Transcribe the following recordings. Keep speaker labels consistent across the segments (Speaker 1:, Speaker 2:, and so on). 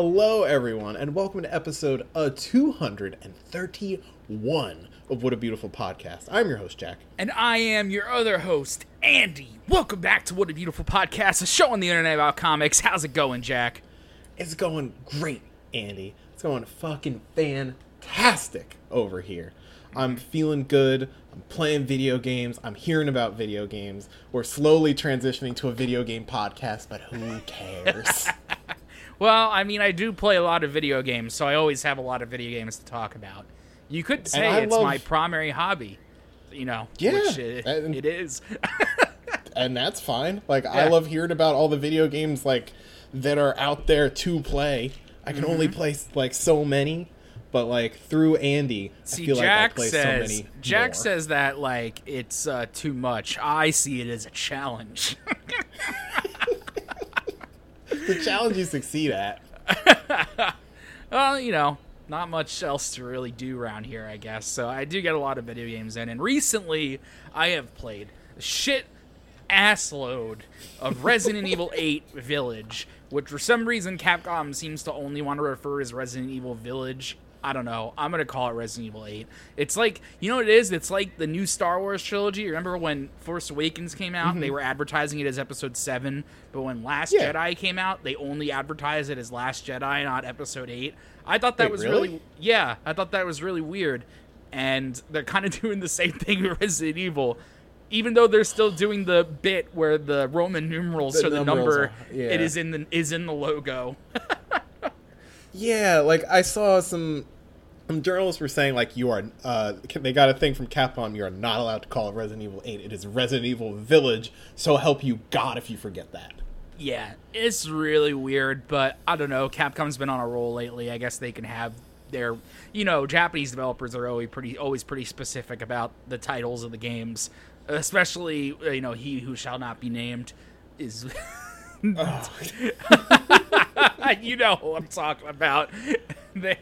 Speaker 1: Hello, everyone, and welcome to episode uh, 231 of What a Beautiful Podcast. I'm your host, Jack.
Speaker 2: And I am your other host, Andy. Welcome back to What a Beautiful Podcast, a show on the internet about comics. How's it going, Jack?
Speaker 1: It's going great, Andy. It's going fucking fantastic over here. I'm feeling good. I'm playing video games. I'm hearing about video games. We're slowly transitioning to a video game podcast, but who cares?
Speaker 2: Well, I mean, I do play a lot of video games, so I always have a lot of video games to talk about. You could say it's
Speaker 1: love-
Speaker 2: my primary hobby, you know,
Speaker 1: Yeah,
Speaker 2: which it,
Speaker 1: and-
Speaker 2: it is.
Speaker 1: and that's fine. Like I love hearing about all the video games like that are out there to play. I can
Speaker 2: Mm-hmm.
Speaker 1: only play like so many, but like through Andy,
Speaker 2: See,
Speaker 1: I feel
Speaker 2: Jack
Speaker 1: like I play
Speaker 2: says
Speaker 1: so many.
Speaker 2: Jack
Speaker 1: more.
Speaker 2: says that like it's uh, too much. I see it as a challenge.
Speaker 1: the challenge you succeed at.
Speaker 2: well, you know, not much else to really do around here, I guess. So I do get a lot of video games in, and recently I have played a shit ass load of Resident Evil 8 Village, which for some reason Capcom seems to only want to refer as Resident Evil Village. I don't know. I'm gonna call it Resident Evil 8. It's like you know what it is. It's like the new Star Wars trilogy. Remember when Force Awakens came out? They mm-hmm. were advertising it as Episode Seven, but when Last
Speaker 1: Yeah.
Speaker 2: Jedi came out, they only advertised it as Last Jedi, not Episode Eight. I thought that
Speaker 1: Wait,
Speaker 2: was
Speaker 1: really?
Speaker 2: really yeah. I thought that was really weird, and they're kind of doing the same thing with Resident Evil. Even though they're still doing the bit where the Roman numerals
Speaker 1: The
Speaker 2: or the number
Speaker 1: are- yeah.
Speaker 2: it is in the is in the logo.
Speaker 1: Yeah, like I saw some some journalists were saying like you are uh they got a thing from Capcom you are not allowed to call it Resident Evil 8. It is Resident Evil Village, so help you God if you forget that.
Speaker 2: Yeah, it's really weird, but I don't know. Capcom's been on a roll lately. I guess they can have their, you know, Japanese developers are always pretty, always pretty specific about the titles of the games, especially uh, you know, he who shall not be named is.
Speaker 1: Oh,
Speaker 2: you know who I'm talking about.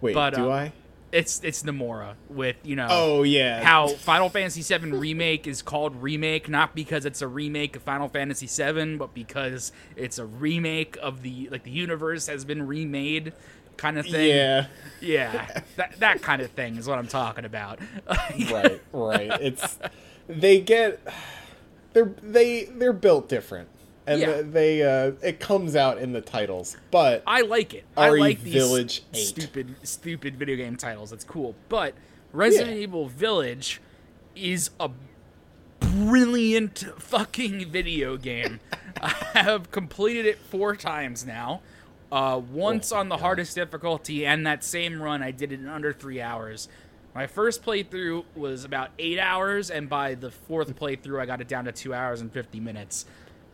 Speaker 1: Wait,
Speaker 2: But,
Speaker 1: do
Speaker 2: uh,
Speaker 1: I?
Speaker 2: it's it's Nomura with you know
Speaker 1: Oh yeah.
Speaker 2: how Final Fantasy VII Remake is called remake, not because it's a remake of Final Fantasy VII, but because it's a remake of the like the universe has been remade, kind of thing.
Speaker 1: Yeah.
Speaker 2: yeah, that that kind of thing is what I'm talking about.
Speaker 1: right right it's they get they're they they're built different and
Speaker 2: Yeah.
Speaker 1: they uh it comes out in the titles but
Speaker 2: I like it. I
Speaker 1: RE
Speaker 2: like these
Speaker 1: Village 8.
Speaker 2: stupid stupid video game titles. It's cool, but Resident
Speaker 1: Yeah.
Speaker 2: Evil Village is a brilliant fucking video game. I have completed it four times now. Uh, once
Speaker 1: Oh,
Speaker 2: on the
Speaker 1: God.
Speaker 2: hardest difficulty, and that same run, I did it in under three hours. My first playthrough was about eight hours, and by the fourth playthrough, I got it down to two hours and fifty minutes.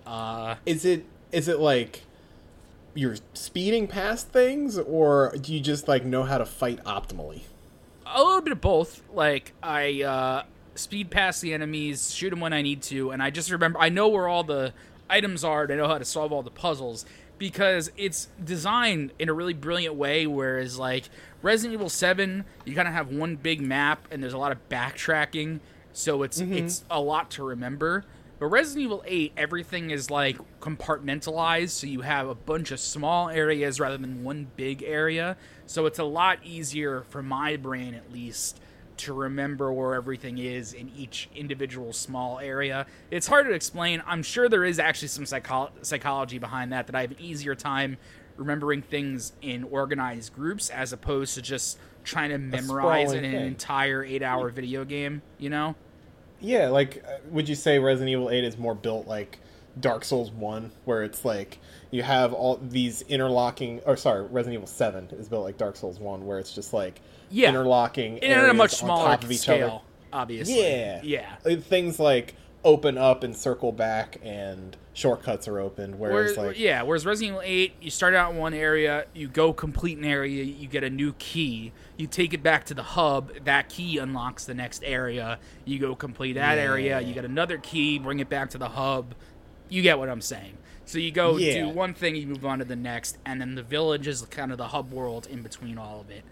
Speaker 2: Uh,
Speaker 1: is it is it like you're speeding past things or do you just like know how to fight optimally
Speaker 2: a little bit of both. Like I uh, speed past the enemies, shoot them when I need to, and I just remember I know where all the items are, and I know how to solve all the puzzles because it's designed in a really brilliant way. Whereas like Resident Evil Seven, you kind of have one big map, and there's a lot of backtracking, so it's it's a lot to remember. But Resident Evil 8, everything is like compartmentalized, so you have a bunch of small areas rather than one big area. So it's a lot easier for my brain, at least, to remember where everything is in each individual small area. It's hard to explain. I'm sure there is actually some psycho- psychology behind that, that I have an easier time remembering things in organized groups as opposed to just trying to memorize in an entire eight hour video game, you know?
Speaker 1: Yeah like uh, would you say resident evil 8 is more built like dark souls 1 where it's like you have all these interlocking or sorry resident evil 7 is built like dark souls 1 where it's just like
Speaker 2: Yeah.
Speaker 1: interlocking
Speaker 2: In a much
Speaker 1: on
Speaker 2: smaller
Speaker 1: top of each
Speaker 2: scale,
Speaker 1: other
Speaker 2: obviously.
Speaker 1: Yeah.
Speaker 2: Yeah.
Speaker 1: Uh, Things like open up and circle back and shortcuts are opened. Whereas
Speaker 2: Whereas,
Speaker 1: like
Speaker 2: yeah, whereas Resident Evil 8, you start out in one area, you go complete an area, you get a new key, you take it back to the hub, that key unlocks the next area, you go complete that area, you get another key, bring it back to the hub. You get what I'm saying. So you go
Speaker 1: Yeah.
Speaker 2: do one thing, you move on to the next, and then the village is kind of the hub world in between all of it.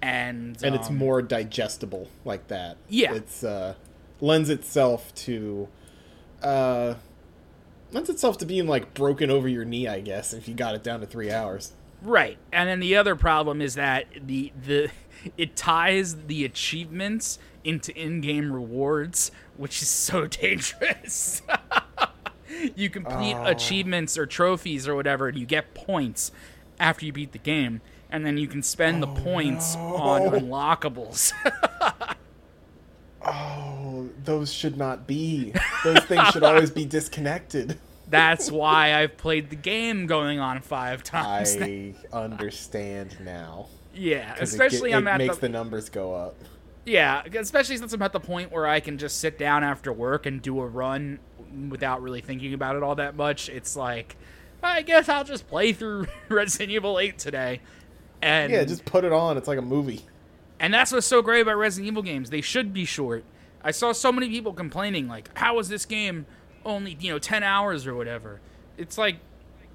Speaker 2: And
Speaker 1: and it's
Speaker 2: um,
Speaker 1: more digestible like that.
Speaker 2: Yeah.
Speaker 1: It's uh lends itself to uh lends itself to being like broken over your knee, I guess, if you got it down to three hours.
Speaker 2: Right. And then the other problem is that the the it ties the achievements into in-game rewards, which is so dangerous. you complete
Speaker 1: Oh.
Speaker 2: achievements or trophies or whatever, and you get points after you beat the game, and then you can spend the points on unlockables.
Speaker 1: Oh, those should not be. Those things should always be disconnected.
Speaker 2: That's why I've played the game going on five times. now.
Speaker 1: I understand now.
Speaker 2: Yeah, especially
Speaker 1: it, get-
Speaker 2: I'm at
Speaker 1: makes
Speaker 2: the,
Speaker 1: the numbers go up.
Speaker 2: Yeah, especially since I'm at the point where I can just sit down after work and do a run without really thinking about it all that much. It's like, I guess I'll just play through Resident Evil 8 today. And
Speaker 1: Yeah, just put it on. It's like a movie.
Speaker 2: And that's what's so great about Resident Evil games. They should be short. I saw so many people complaining like, "How is this game only, you know, 10 hours or whatever?" It's like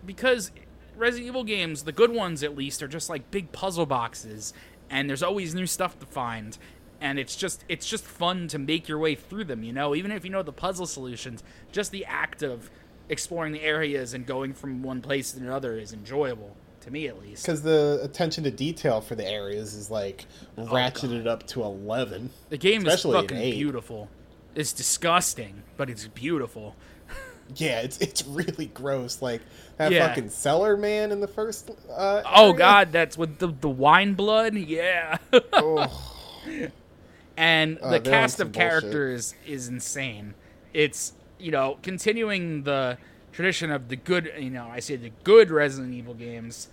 Speaker 2: because Resident Evil games, the good ones at least, are just like big puzzle boxes and there's always new stuff to find. And it's just it's just fun to make your way through them, you know, even if you know the puzzle solutions, just the act of exploring the areas and going from one place to another is enjoyable to me at least.
Speaker 1: Because the attention to detail for the areas is like
Speaker 2: Oh,
Speaker 1: ratcheted up to 11.
Speaker 2: The game is fucking beautiful. It's disgusting, but it's beautiful.
Speaker 1: Yeah, it's it's really gross. Like that
Speaker 2: Yeah.
Speaker 1: fucking cellar man in the first. Uh,
Speaker 2: Oh god, that's with the the wine blood. Yeah.
Speaker 1: Oh,
Speaker 2: and
Speaker 1: Uh,
Speaker 2: the
Speaker 1: they're
Speaker 2: cast of
Speaker 1: bullshit.
Speaker 2: characters is insane. It's you know continuing the tradition of the good. You know, I say the good Resident Evil games.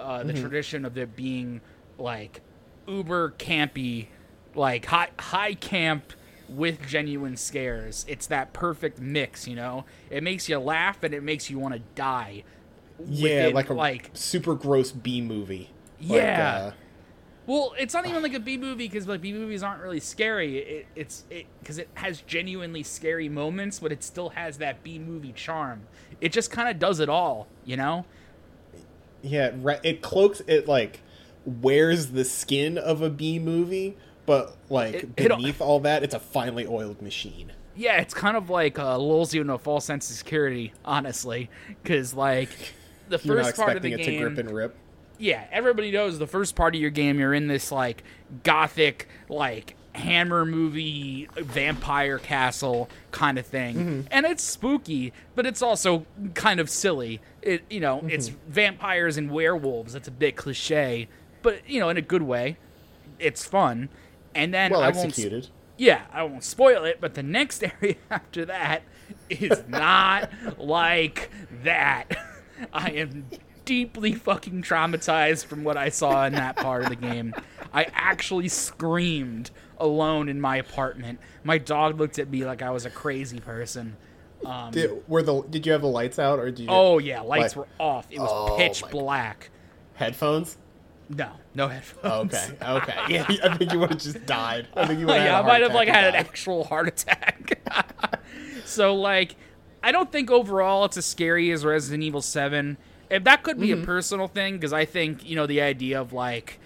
Speaker 2: Uh,
Speaker 1: Mm-hmm.
Speaker 2: the tradition of it being like uber campy, like high high camp with genuine scares. It's that perfect mix. You know, it makes you laugh and it makes you want to die.
Speaker 1: yeah,
Speaker 2: within,
Speaker 1: like a
Speaker 2: like
Speaker 1: super gross B movie. Like,
Speaker 2: Yeah.
Speaker 1: uh,
Speaker 2: Well, it's not even like a B movie because like B movies aren't really scary. It, it's it because it has genuinely scary moments, but it still has that B movie charm. It just kind of does it all, you know.
Speaker 1: Yeah, re- it cloaks it like wears the skin of a B movie, but like
Speaker 2: It- it-
Speaker 1: beneath all that, it's a finely oiled machine.
Speaker 2: Yeah, it's kind of like uh, lulls you into a false sense of security, honestly, because like the first part of the
Speaker 1: expecting it
Speaker 2: game,
Speaker 1: to grip and rip.
Speaker 2: yeah, everybody knows the first part of your game, you're in this like gothic, like hammer movie vampire castle kind of thing, mm-hmm. and it's spooky, but it's also kind of silly. It you know, mm-hmm. it's vampires and werewolves. It's a bit cliche, but you know, in a good way. It's fun, and then
Speaker 1: Well
Speaker 2: I won't yeah, I won't spoil it, but the next area after that is not like that. I am deeply fucking traumatized from what I saw in that part of the game. I actually screamed alone in my apartment. My dog looked at me like I was a crazy person. Um,
Speaker 1: Did, were the did you have the lights out or did you
Speaker 2: oh yeah, lights
Speaker 1: Like-
Speaker 2: were off. It was
Speaker 1: Oh
Speaker 2: pitch black.
Speaker 1: headphones?
Speaker 2: No, no headphones.
Speaker 1: Okay, okay. Yeah, I think you would have just died. I think you would have
Speaker 2: yeah, I might have like had an actual heart attack. so like, I don't think overall it's as scary as Resident Evil Seven. If that could be
Speaker 1: Mm-hmm.
Speaker 2: a personal thing, because I think you know the idea of like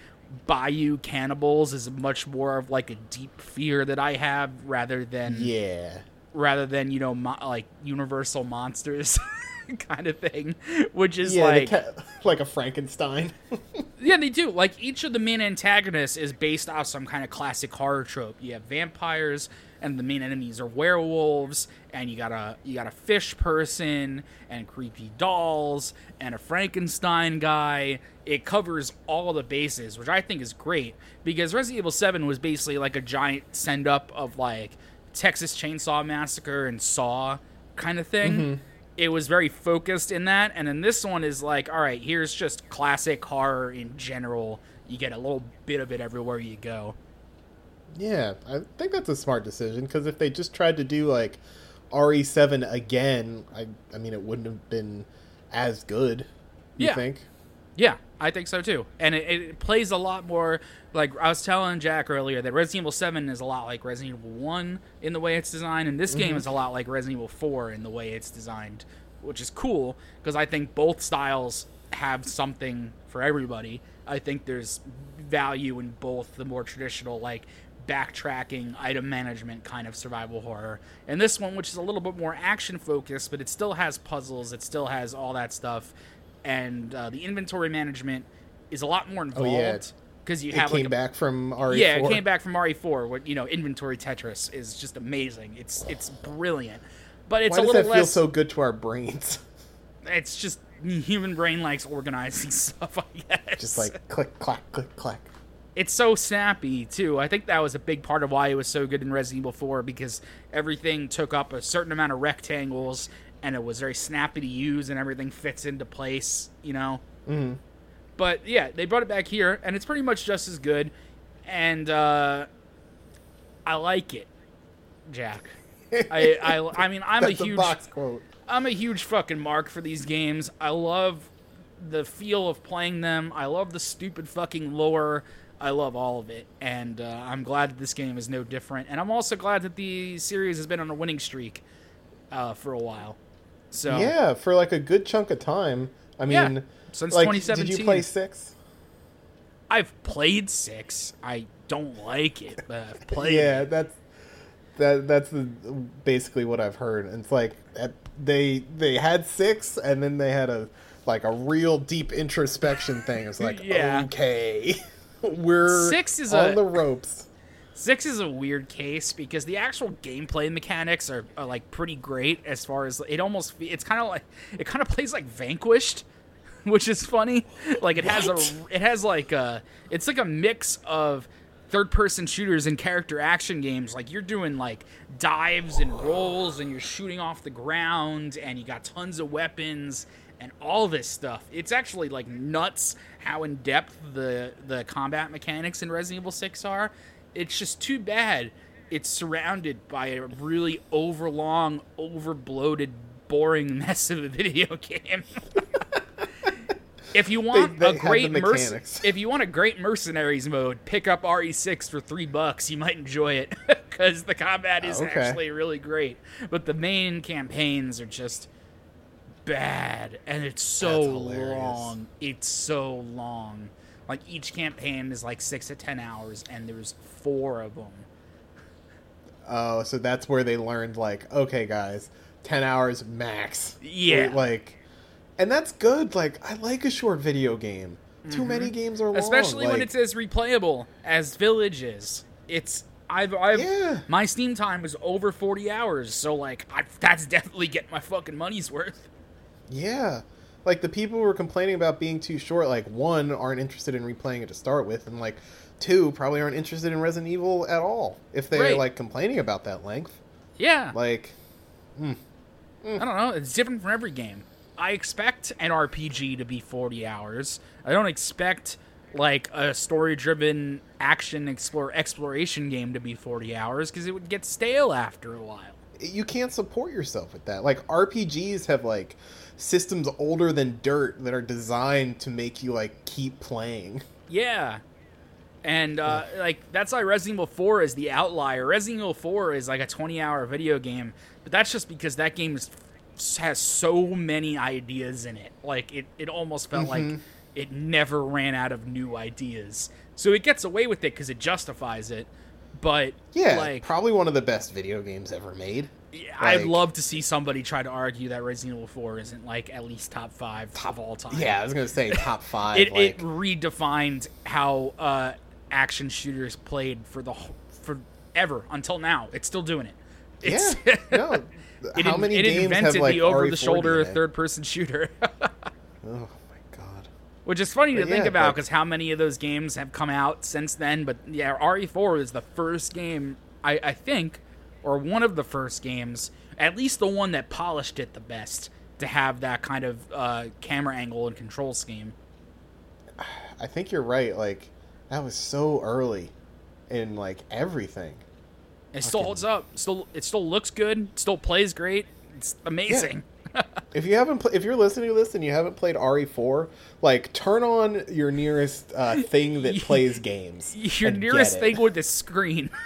Speaker 2: bayou cannibals is much more of like a deep fear that I have rather than
Speaker 1: Yeah.
Speaker 2: rather than you know mo- like universal monsters kind of thing, which is
Speaker 1: Yeah,
Speaker 2: like
Speaker 1: ca- like a Frankenstein.
Speaker 2: yeah, they do. Like each of the main antagonists is based off some kind of classic horror trope. You have vampires, and the main enemies are werewolves, and you got a you got a fish person, and creepy dolls, and a Frankenstein guy. It covers all the bases, which I think is great because Resident Evil Seven was basically like a giant send up of like Texas Chainsaw Massacre and Saw kind of thing. Mm-hmm. It was very focused in that and then this one is like all right here's just classic horror in general. You get a little bit of it everywhere you go
Speaker 1: yeah, I think that's a smart decision because if they just tried to do like RE7 again, I I mean it wouldn't have been as good. You
Speaker 2: Yeah.
Speaker 1: think?
Speaker 2: yeah i think so too and it, it plays a lot more like i was telling jack earlier that resident evil 7 is a lot like resident evil 1 in the way it's designed and this game mm-hmm. is a lot like resident evil 4 in the way it's designed which is cool because i think both styles have something for everybody i think there's value in both the more traditional like backtracking, item management kind of survival horror. And this one, which is a little bit more action focused, but it still has puzzles, it still has all that stuff, and uh, the inventory management is a lot more involved.
Speaker 1: Oh, yeah.
Speaker 2: Because you
Speaker 1: It
Speaker 2: have
Speaker 1: came
Speaker 2: like a,
Speaker 1: back from E RE4.
Speaker 2: yeah, it came back from RE4. What you know, inventory Tetris is just amazing. It's it's brilliant, but it's
Speaker 1: Why
Speaker 2: a little
Speaker 1: that feel
Speaker 2: less.
Speaker 1: so good to our brains?
Speaker 2: it's just human brain likes organizing stuff. I guess.
Speaker 1: Just like click, clack, click, clack.
Speaker 2: It's so snappy too. I think that was a big part of why it was so good in Resident Evil 4 because everything took up a certain amount of rectangles and it was very snappy to use and everything fits into place. You know.
Speaker 1: hmm
Speaker 2: But yeah, they brought it back here, and it's pretty much just as good. And uh, I like it, Jack. I, I, I mean, I'm a huge. I'm a huge fucking mark for these games. I love the feel of playing them. I love the stupid fucking lore. I love all of it, and uh, I'm glad that this game is no different. And I'm also glad that the series has been on a winning streak uh, for a while. So
Speaker 1: Yeah, for like a good chunk of time. I
Speaker 2: Yeah,
Speaker 1: mean,
Speaker 2: since
Speaker 1: like,
Speaker 2: 2017.
Speaker 1: Did you play six?
Speaker 2: I've played six. I don't like it, but I've played.
Speaker 1: yeah,
Speaker 2: it.
Speaker 1: that's that. That's the, basically what I've heard. It's like at, they they had six, and then they had a like a real deep introspection thing. It's like
Speaker 2: Yeah.
Speaker 1: okay, we're
Speaker 2: Six is
Speaker 1: on
Speaker 2: a-
Speaker 1: the ropes.
Speaker 2: Six is a weird case because the actual gameplay mechanics are, are like pretty great as far as it almost it's kind of like it kind of plays like Vanquished, which is funny. Like it has a it has like a it's like a mix of third person shooters and character action games. Like you're doing like dives and rolls and you're shooting off the ground and you got tons of weapons and all this stuff. It's actually like nuts how in depth the the combat mechanics in Resident Evil 6 are. It's just too bad it's surrounded by a really overlong, overbloated, boring mess of a video game. if you want
Speaker 1: they
Speaker 2: a great merc-
Speaker 1: mechanics.
Speaker 2: if you want a great mercenaries mode, pick up RE6 for three bucks. You might enjoy it because the combat is
Speaker 1: Okay.
Speaker 2: actually really great. But the main campaigns are just bad, and it's so long. It's so long. Like each campaign is like six to ten hours, and there's four of them.
Speaker 1: Oh, so that's where they learned like, okay, guys, ten hours max.
Speaker 2: Yeah.
Speaker 1: like, and that's good. Like, I like a short video game. Too many games are long.
Speaker 2: Mm-hmm. especially when it's as replayable as Village is. It's I've I've
Speaker 1: Yeah.
Speaker 2: my Steam time is over forty hours, so like I, that's definitely getting my fucking money's worth.
Speaker 1: Yeah. Like the people who were complaining about being too short, like one aren't interested in replaying it to start with, and like two probably aren't interested in Resident Evil at all if they're
Speaker 2: Right.
Speaker 1: like complaining about that length.
Speaker 2: Yeah,
Speaker 1: Like, hmm.
Speaker 2: I don't know. It's different from every game. I expect an RPG to be 40 hours. I don't expect like a story-driven action explore exploration game to be 40 hours because it would get stale after a while.
Speaker 1: you can't support yourself with that. Like RPGs have like systems older than dirt that are designed to make you like keep playing.
Speaker 2: Yeah. And uh, like that's why Resident Evil 4 is the outlier. Resident Evil 4 is like a 20-hour video game, but that's just because that game is, has so many ideas in it. Like it, it almost felt like it never ran out of new ideas. So it gets away with it because it justifies it. But
Speaker 1: Yeah,
Speaker 2: like
Speaker 1: probably one of the best video games ever made.
Speaker 2: I'd love to see somebody try to argue that Resident Evil 4 isn't like at least top five of all time.
Speaker 1: Yeah, I was gonna say top five.
Speaker 2: it,
Speaker 1: like,
Speaker 2: it redefined how uh, action shooters played for the wh- for ever until now. It's still doing it. It's,
Speaker 1: yeah, no.
Speaker 2: it,
Speaker 1: How many
Speaker 2: it
Speaker 1: games
Speaker 2: invented
Speaker 1: have like
Speaker 2: the over-the-shoulder third-person shooter,
Speaker 1: Oh my god.
Speaker 2: which is funny to
Speaker 1: But
Speaker 2: think
Speaker 1: yeah,
Speaker 2: about
Speaker 1: like-
Speaker 2: because how many of those games have come out since then? But yeah, RE4 is the first game I, I think, or one of the first games, at least the one that polished it the best to have that kind of uh, camera angle and control scheme.
Speaker 1: I think you're right. Like that was so early in like everything.
Speaker 2: It still holds up. Still, it still looks good. Still plays great. It's amazing.
Speaker 1: If you haven't, pl- if you're listening to this and you haven't played RE4, like turn on your nearest uh, thing that plays games.
Speaker 2: Your nearest thing with a screen.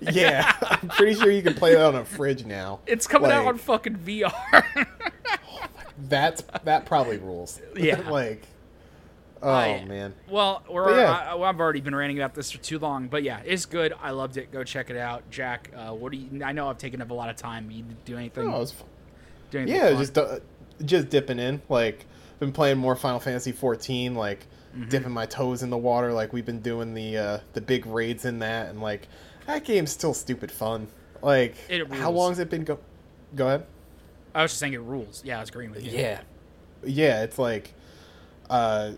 Speaker 1: Yeah, I'm pretty sure you can play that on a fridge now.
Speaker 2: It's coming out on fucking VR.
Speaker 1: That's that probably rules.
Speaker 2: Yeah.
Speaker 1: like, Oh
Speaker 2: I-
Speaker 1: man.
Speaker 2: Well, we're,
Speaker 1: yeah.
Speaker 2: I, I've already been ranting about this for too long, but yeah, it's good. I loved it. Go check it out, Jack. Uh, what do you? I know I've taken up a lot of time. You do anything?
Speaker 1: Oh, it was fun.
Speaker 2: do
Speaker 1: Yeah,
Speaker 2: fun?
Speaker 1: just uh, just dipping in. Like I've been playing more Final Fantasy 14. Like
Speaker 2: Mm-hmm.
Speaker 1: dipping my toes in the water. Like we've been doing the uh, the big raids in that, and like that game's still stupid fun. Like
Speaker 2: It
Speaker 1: how
Speaker 2: rules.
Speaker 1: long's it been go? Go ahead.
Speaker 2: I was just saying it rules. Yeah, I was agreeing with you.
Speaker 1: Yeah, yeah. It's like, uh,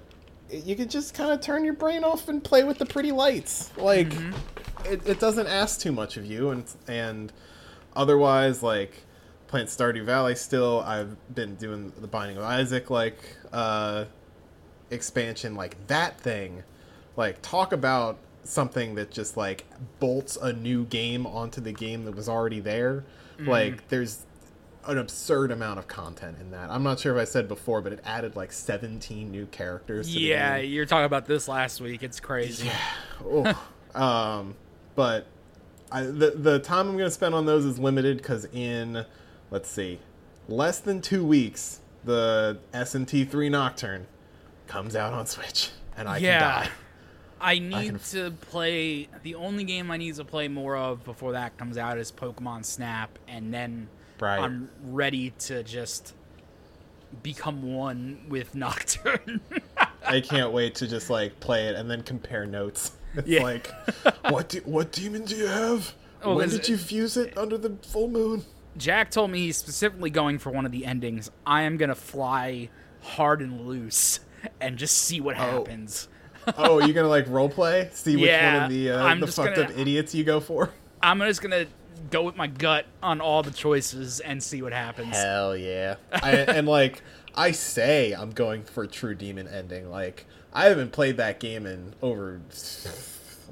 Speaker 1: you can just kind of turn your brain off and play with the pretty lights. Like,
Speaker 2: Mm-hmm.
Speaker 1: it, it doesn't ask too much of you, and and otherwise, like playing Stardew Valley. Still, I've been doing the Binding of Isaac like uh, expansion, like that thing. Like, talk about something that just like bolts a new game onto the game that was already there. Like, there's an absurd amount of content in that. I'm not sure if I said before, but it added like 17 new characters. To
Speaker 2: Yeah, you're talking about this last week. It's crazy. Yeah.
Speaker 1: Oh. um, but I, the the time I'm gonna spend on those is limited because in let's see, less than two weeks, the SMT three Nocturne comes out on Switch, and I
Speaker 2: yeah.
Speaker 1: can die.
Speaker 2: I need
Speaker 1: can-
Speaker 2: to play. The only game I need to play more of before that comes out is Pokemon Snap, and then
Speaker 1: Right.
Speaker 2: I'm ready to just become one with Nocturne.
Speaker 1: I can't wait to just like play it and then compare notes. It's
Speaker 2: Yeah.
Speaker 1: like, what what demon do you have?
Speaker 2: Oh,
Speaker 1: when did you fuse it under the full moon?
Speaker 2: Jack told me he's specifically going for one of the endings. I am gonna fly hard and loose and just see what oh. happens.
Speaker 1: Oh, you're gonna like role play? See which one of the uh,
Speaker 2: I'm
Speaker 1: the
Speaker 2: just
Speaker 1: fucked
Speaker 2: gonna-
Speaker 1: up idiots you go for?
Speaker 2: I'm just gonna go with my gut on all the choices and see what happens.
Speaker 1: Hell yeah! I, and like I say, I'm going for true demon ending. Like I haven't played that game in over,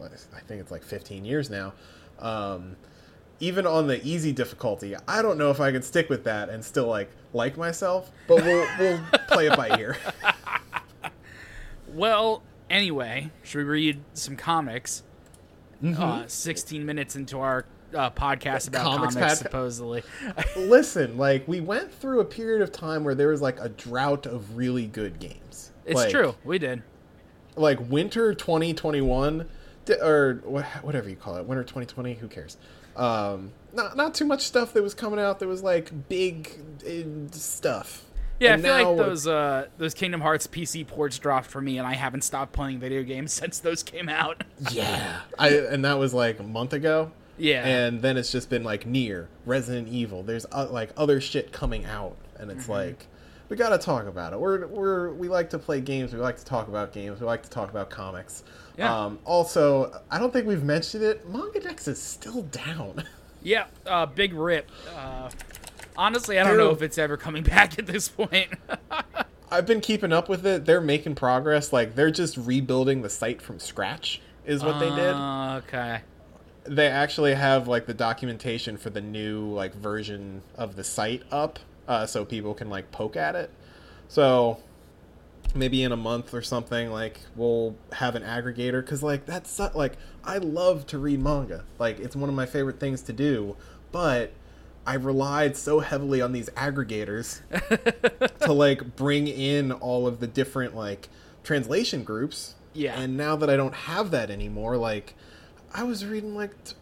Speaker 1: I think it's like 15 years now. Um, even on the easy difficulty, I don't know if I can stick with that and still like like myself. But we'll we'll play it by ear.
Speaker 2: Well, anyway, should we read some comics? Uh, 16 minutes into our uh, podcast about
Speaker 1: Comics
Speaker 2: comics,
Speaker 1: podca-
Speaker 2: supposedly.
Speaker 1: Listen, like we went through a period of time where there was like a drought of really good games.
Speaker 2: It's
Speaker 1: Like,
Speaker 2: true. We did.
Speaker 1: like winter 2021 or whatever you call it winter 2020 who cares um not not too much stuff that was coming out that was like big uh, stuff
Speaker 2: Yeah,
Speaker 1: And
Speaker 2: I feel
Speaker 1: now-
Speaker 2: like those uh, those Kingdom Hearts PC ports dropped for me, and I haven't stopped playing video games since those came out.
Speaker 1: yeah i and that was like a month ago
Speaker 2: Yeah.
Speaker 1: and then it's just been like near resident evil there's uh, like other shit coming out and
Speaker 2: Mm-hmm.
Speaker 1: it's like we gotta talk about it we're we're we like to play games we like to talk about games we like to talk about comics
Speaker 2: Yeah.
Speaker 1: um also i don't think we've mentioned it MangaDex is still down
Speaker 2: Yeah, uh, big rip. Uh, honestly, I don't know if it's ever coming back at this point.
Speaker 1: I've been keeping up with it. They're making progress. Like they're just rebuilding the site from scratch is what they did.
Speaker 2: Uh, okay.
Speaker 1: They actually have like the documentation for the new like version of the site up uh, so people can like poke at it. So maybe in a month or something like we'll have an aggregator cuz like that's like I love to read manga. Like it's one of my favorite things to do, but I relied so heavily on these aggregators to like bring in all of the different like translation groups.
Speaker 2: Yeah.
Speaker 1: And now that I don't have that anymore, like I was reading like t-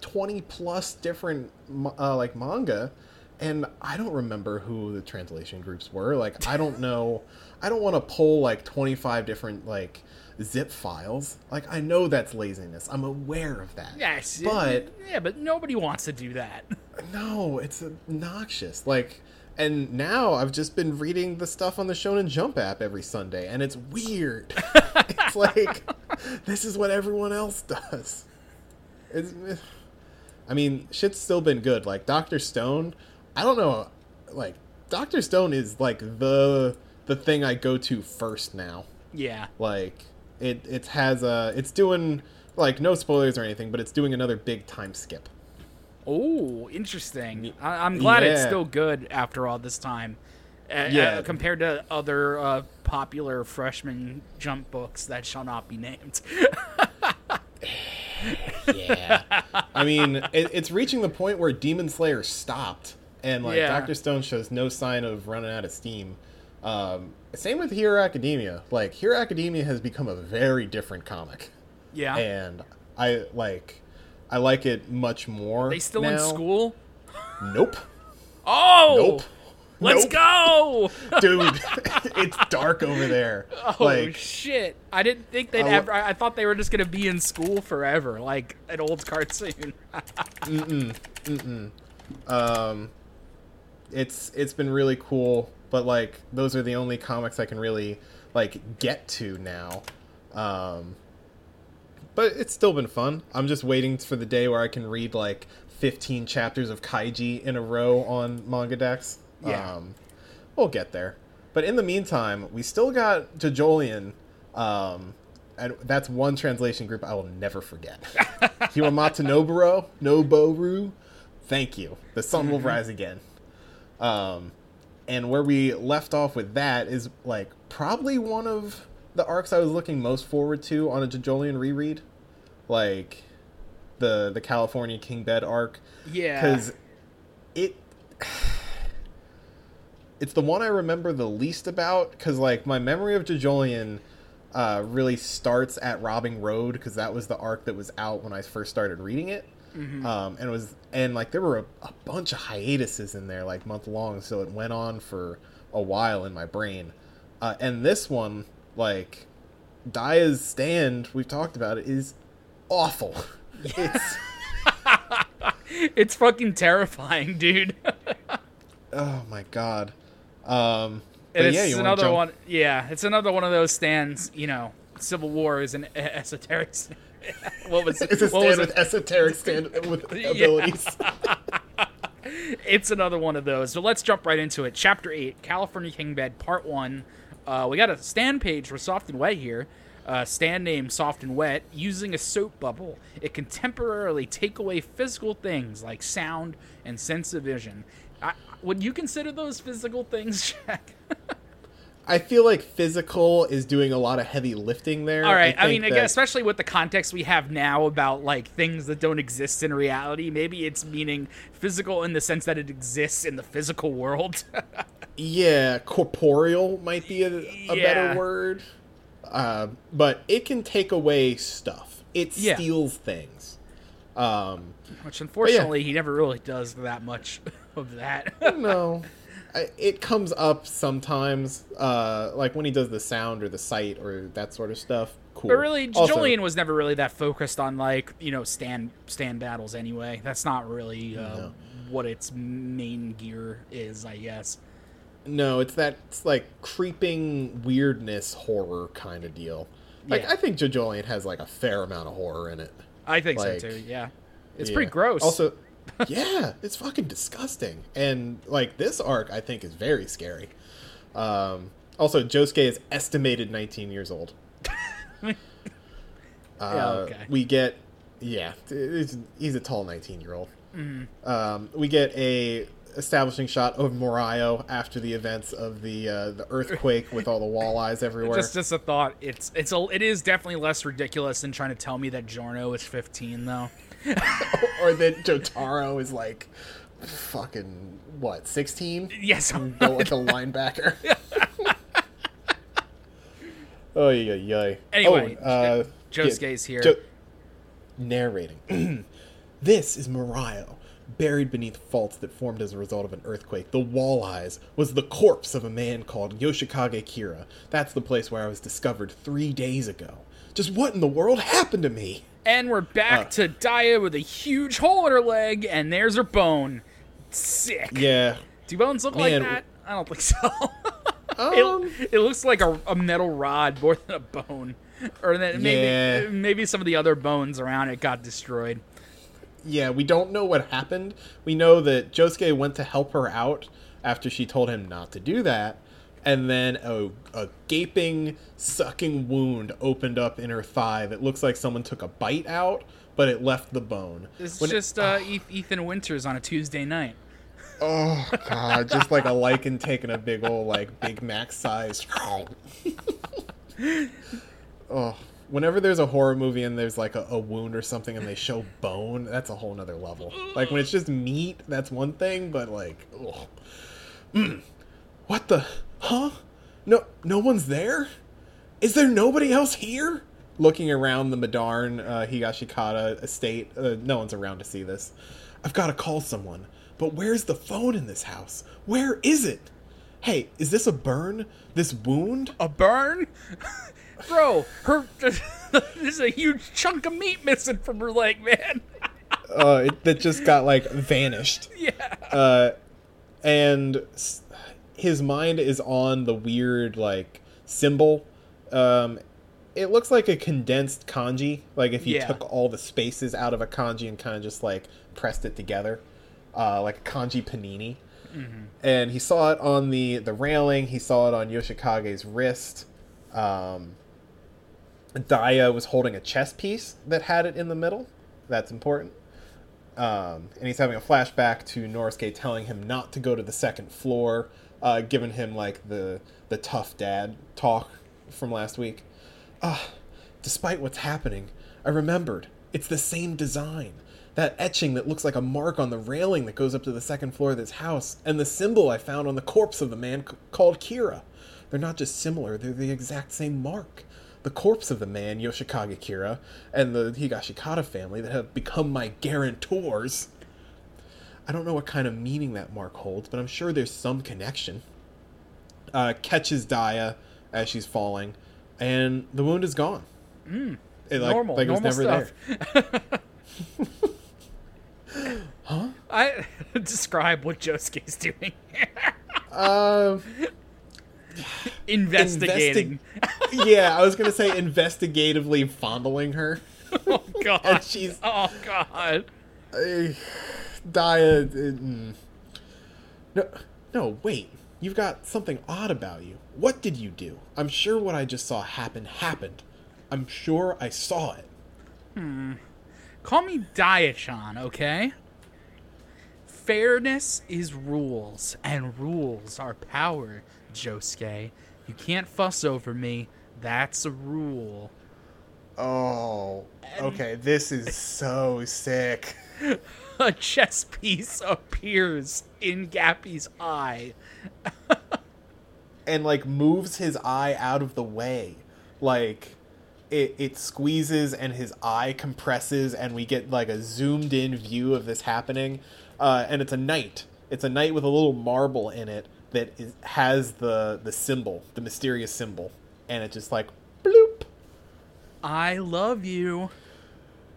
Speaker 1: 20 plus different uh, like manga and I don't remember who the translation groups were. Like I don't know. I don't want to pull like 25 different like zip files. Like I know that's laziness. I'm aware of that.
Speaker 2: Yes,
Speaker 1: But
Speaker 2: yeah, but nobody wants to do that.
Speaker 1: no, it's obnoxious. Like, and now I've just been reading the stuff on the Shonen Jump app every Sunday, and it's weird. it's like this is what everyone else does. It's, I mean, shit's still been good. Like Doctor Stone, I don't know. Like Doctor Stone is like the the thing I go to first now.
Speaker 2: Yeah.
Speaker 1: Like it it has a it's doing like no spoilers or anything, but it's doing another big time skip.
Speaker 2: Oh, interesting. I- I'm glad it's still good after all this time. Uh,
Speaker 1: Yeah.
Speaker 2: uh, compared to other uh, popular freshman jump books that shall not be named.
Speaker 1: Yeah. I mean, it, it's reaching the point where Demon Slayer stopped, and like
Speaker 2: Yeah.
Speaker 1: Doctor Stone shows no sign of running out of steam. Um, same with Hero Academia. Like Hero Academia has become a very different comic,
Speaker 2: Yeah.
Speaker 1: and I like I like it much more.
Speaker 2: Are they still
Speaker 1: now.
Speaker 2: in school?
Speaker 1: Nope.
Speaker 2: Oh!
Speaker 1: Nope.
Speaker 2: Let's
Speaker 1: Nope.
Speaker 2: go!
Speaker 1: Dude, it's dark over there.
Speaker 2: Oh
Speaker 1: like
Speaker 2: shit! I didn't think they'd
Speaker 1: I
Speaker 2: ever. I thought they were just gonna be in school forever, like an old cartoon. Mm-mm.
Speaker 1: Um it's it's been really cool but like those are the only comics i can really like get to now um but it's still been fun i'm just waiting for the day where i can read like 15 chapters of kaiji in a row on MangaDex
Speaker 2: Yeah.
Speaker 1: um we'll get there but in the meantime we still got JoJolion um and that's one translation group I will never forget. Hiwamata Noburo, Noboru, thank you. The sun will rise again. Um, and where we left off with that is like probably one of the arcs I was looking most forward to on a JoJolion reread, like the the California King Bed arc,
Speaker 2: yeah.
Speaker 1: because it it's the one I remember the least about because like my memory of JoJolion uh, really starts at Robbing Road because that was the arc that was out when I first started reading it. Um, and it was and like there were a, a bunch of hiatuses in there like month long so it went on for a while in my brain uh, and this one like Daiya's stand we've talked about it is awful it's
Speaker 2: it's fucking terrifying, dude.
Speaker 1: oh my god um
Speaker 2: And it's
Speaker 1: yeah,
Speaker 2: another
Speaker 1: jump-
Speaker 2: one. Yeah, it's another one of those stands. You know, Civil War is an esoteric. stand. what was it?
Speaker 1: It's a stand with
Speaker 2: it?
Speaker 1: esoteric stand with abilities.
Speaker 2: It's another one of those. So let's jump right into it. Chapter eight, California King Bed, Part One. Uh, we got a stand page for Soft and Wet here. Uh, stand name Soft and Wet. Using a soap bubble, it can temporarily take away physical things like sound and sense of vision. I, would you consider those physical things, Jack?
Speaker 1: I feel like physical is doing a lot of heavy lifting there.
Speaker 2: All right. I,
Speaker 1: think
Speaker 2: mean, again, especially with the context we have now about like things that don't exist in reality, maybe it's meaning physical in the sense that it exists in the physical world.
Speaker 1: yeah, corporeal might be a, a
Speaker 2: Yeah.
Speaker 1: better word. Uh, but it can take away stuff. It
Speaker 2: Yeah.
Speaker 1: steals things. Um,
Speaker 2: Which unfortunately he never really does that much of that.
Speaker 1: no, I, it comes up sometimes, uh, like when he does the sound or the sight or that sort of stuff. Cool.
Speaker 2: but really,
Speaker 1: Also-
Speaker 2: Julian was never really that focused on like you know stand stand battles anyway. That's not really uh,
Speaker 1: No.
Speaker 2: what its main gear is, I guess.
Speaker 1: No, it's that it's like creeping weirdness horror kind of deal. Like
Speaker 2: Yeah.
Speaker 1: I think JoJolion has like a fair amount of horror in it.
Speaker 2: I think
Speaker 1: Like,
Speaker 2: so too. Yeah, it's
Speaker 1: Yeah.
Speaker 2: pretty gross.
Speaker 1: Also, yeah, it's fucking disgusting. And like this arc, I think is very scary. Um, also, Josuke is estimated 19 years old. uh,
Speaker 2: okay.
Speaker 1: We get, yeah, he's a tall 19 year old.
Speaker 2: Mm-hmm.
Speaker 1: Um, we get a establishing shot of Morioh after the events of the uh, the earthquake with all the Wall Eyes everywhere.
Speaker 2: Just, just a thought. It's it's a, it is definitely less ridiculous than trying to tell me that Giorno is 15, though.
Speaker 1: or that Jotaro is like fucking what 16
Speaker 2: Yes, I'm
Speaker 1: built like a linebacker. oh yeah, yeah.
Speaker 2: Anyway,
Speaker 1: oh, uh,
Speaker 2: Josuke's here.
Speaker 1: Jo- narrating. this is Morioh, buried beneath faults that formed as a result of an earthquake. The Wall Eyes was the corpse of a man called Yoshikage Kira. That's the place where I was discovered three days ago. Just what in the world happened to me?
Speaker 2: And we're back
Speaker 1: Uh.
Speaker 2: to Daiya with a huge hole in her leg, and there's her bone. Sick.
Speaker 1: Yeah.
Speaker 2: Do bones look like that? I don't think so.
Speaker 1: Um,
Speaker 2: it, it looks like a, a metal rod more than a bone. Or then maybe
Speaker 1: Yeah.
Speaker 2: maybe some of the other bones around it got destroyed.
Speaker 1: yeah, we don't know what happened. We know that Josuke went to help her out after she told him not to do that, and then a, a gaping, sucking wound opened up in her thigh that looks like someone took a bite out, but it left the bone.
Speaker 2: It's
Speaker 1: When it-
Speaker 2: just uh, Eth- Ethan Winters on a Tuesday night.
Speaker 1: oh god, just like a lycan taking a big old like Big Mac size. oh, whenever there's a horror movie and there's like a, a wound or something and they show bone, that's a whole nother level. Like when it's just meat, that's one thing, but like. Mm. what the, huh? No, no one's there. Is there nobody else here? Looking around the Madarn uh, Higashikata estate, uh, no one's around to see this. I've got to call someone. But where's the phone in this house? Where is it? Hey, is this a burn? This wound?
Speaker 2: A burn? Bro, her there's a huge chunk of meat missing from her leg, man.
Speaker 1: uh, it, that just got like vanished.
Speaker 2: Yeah.
Speaker 1: Uh, and his mind is on the weird like symbol. Um, it looks like a condensed kanji. Like if you
Speaker 2: Yeah.
Speaker 1: took all the spaces out of a kanji and kind of just like pressed it together, uh, like a kanji panini. And he saw it on the the railing. He saw it on Yoshikage's wrist. Um, Daiya was holding a chess piece that had it in the middle. That's important. Um, and he's having a flashback to Norisuke telling him not to go to the second floor, uh, him like the the tough dad talk from last week. Ah, despite what's happening, I remembered it's the same design. That etching that looks like a mark on the railing that goes up to the second floor of this house, and the symbol I found on the corpse of the man c- called Kira. They're not just similar, they're the exact same mark. The corpse of the man, Yoshikage Kira, and the Higashikata family that have become my guarantors. I don't know what kind of meaning that mark holds, but I'm sure there's some connection. Uh, catches Daiya as she's falling, and the wound is gone. Mm, it, like,
Speaker 2: normal,
Speaker 1: like it was
Speaker 2: normal
Speaker 1: never
Speaker 2: stuff. huh? I describe what Josuke's doing.
Speaker 1: there. Uh,
Speaker 2: Investigating.
Speaker 1: yeah, I was gonna say investigatively fondling her.
Speaker 2: oh god.
Speaker 1: And she's
Speaker 2: Oh god.
Speaker 1: uh, Daiya. uh, mm. No, no, wait. You've got something odd about you. What did you do? I'm sure what I just saw happen happened. I'm sure I saw it. Hmm.
Speaker 2: Call me Diachan, okay? Fairness is rules, and rules are power, Josuke. You can't fuss over me. That's a rule.
Speaker 1: Oh, okay. This is so sick.
Speaker 2: A chess piece appears in Gappy's eye.
Speaker 1: and like moves his eye out of the way. Like it, it squeezes and his eye compresses and we get like a zoomed in view of this happening. Uh, and it's a knight. It's a knight with a little marble in it that is, has the the symbol the mysterious symbol. And it just like bloop.
Speaker 2: I love you.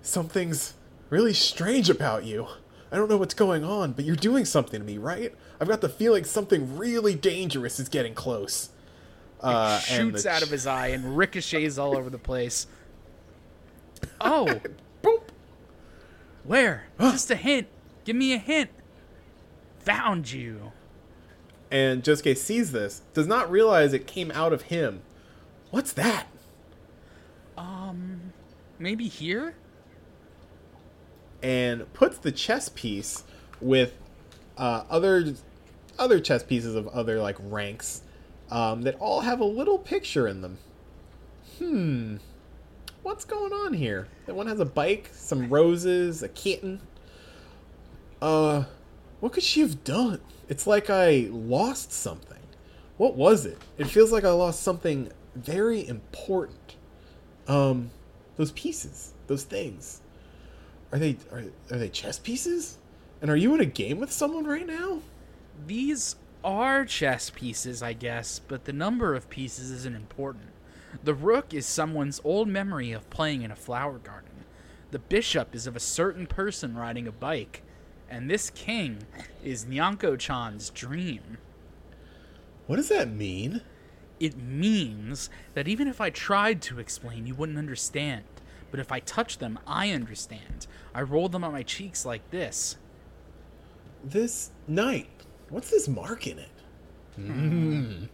Speaker 1: something's really strange about you. I don't know what's going on, but you're doing something to me, right? I've got the feeling something really dangerous is getting close. Uh, and
Speaker 2: Shoots out of his eye and ricochets all over the place. Oh,
Speaker 1: Boop.
Speaker 2: where? Just a hint. Give me a hint. Found you.
Speaker 1: And Josuke sees this, does not realize it came out of him. What's that?
Speaker 2: Um, maybe here?
Speaker 1: And puts the chess piece with uh, other other chess pieces of other like ranks um, that all have a little picture in them. Hmm. What's going on here? That one has a bike, some roses, a kitten. Uh, what could she have done? It's like I lost something. What was it? It feels like I lost something very important. Um, those pieces, those things. Are they are, are they chess pieces? And are you in a game with someone right now?
Speaker 2: These are chess pieces, I guess, but the number of pieces isn't important. The rook is someone's old memory of playing in a flower garden. The bishop is of a certain person riding a bike. And this king is Nyanko chan's dream.
Speaker 1: What does that mean?
Speaker 2: It means that even if I tried to explain, you wouldn't understand. But if I touch them, I understand. I roll them on my cheeks like this.
Speaker 1: This knight. What's this mark in it? Hmm.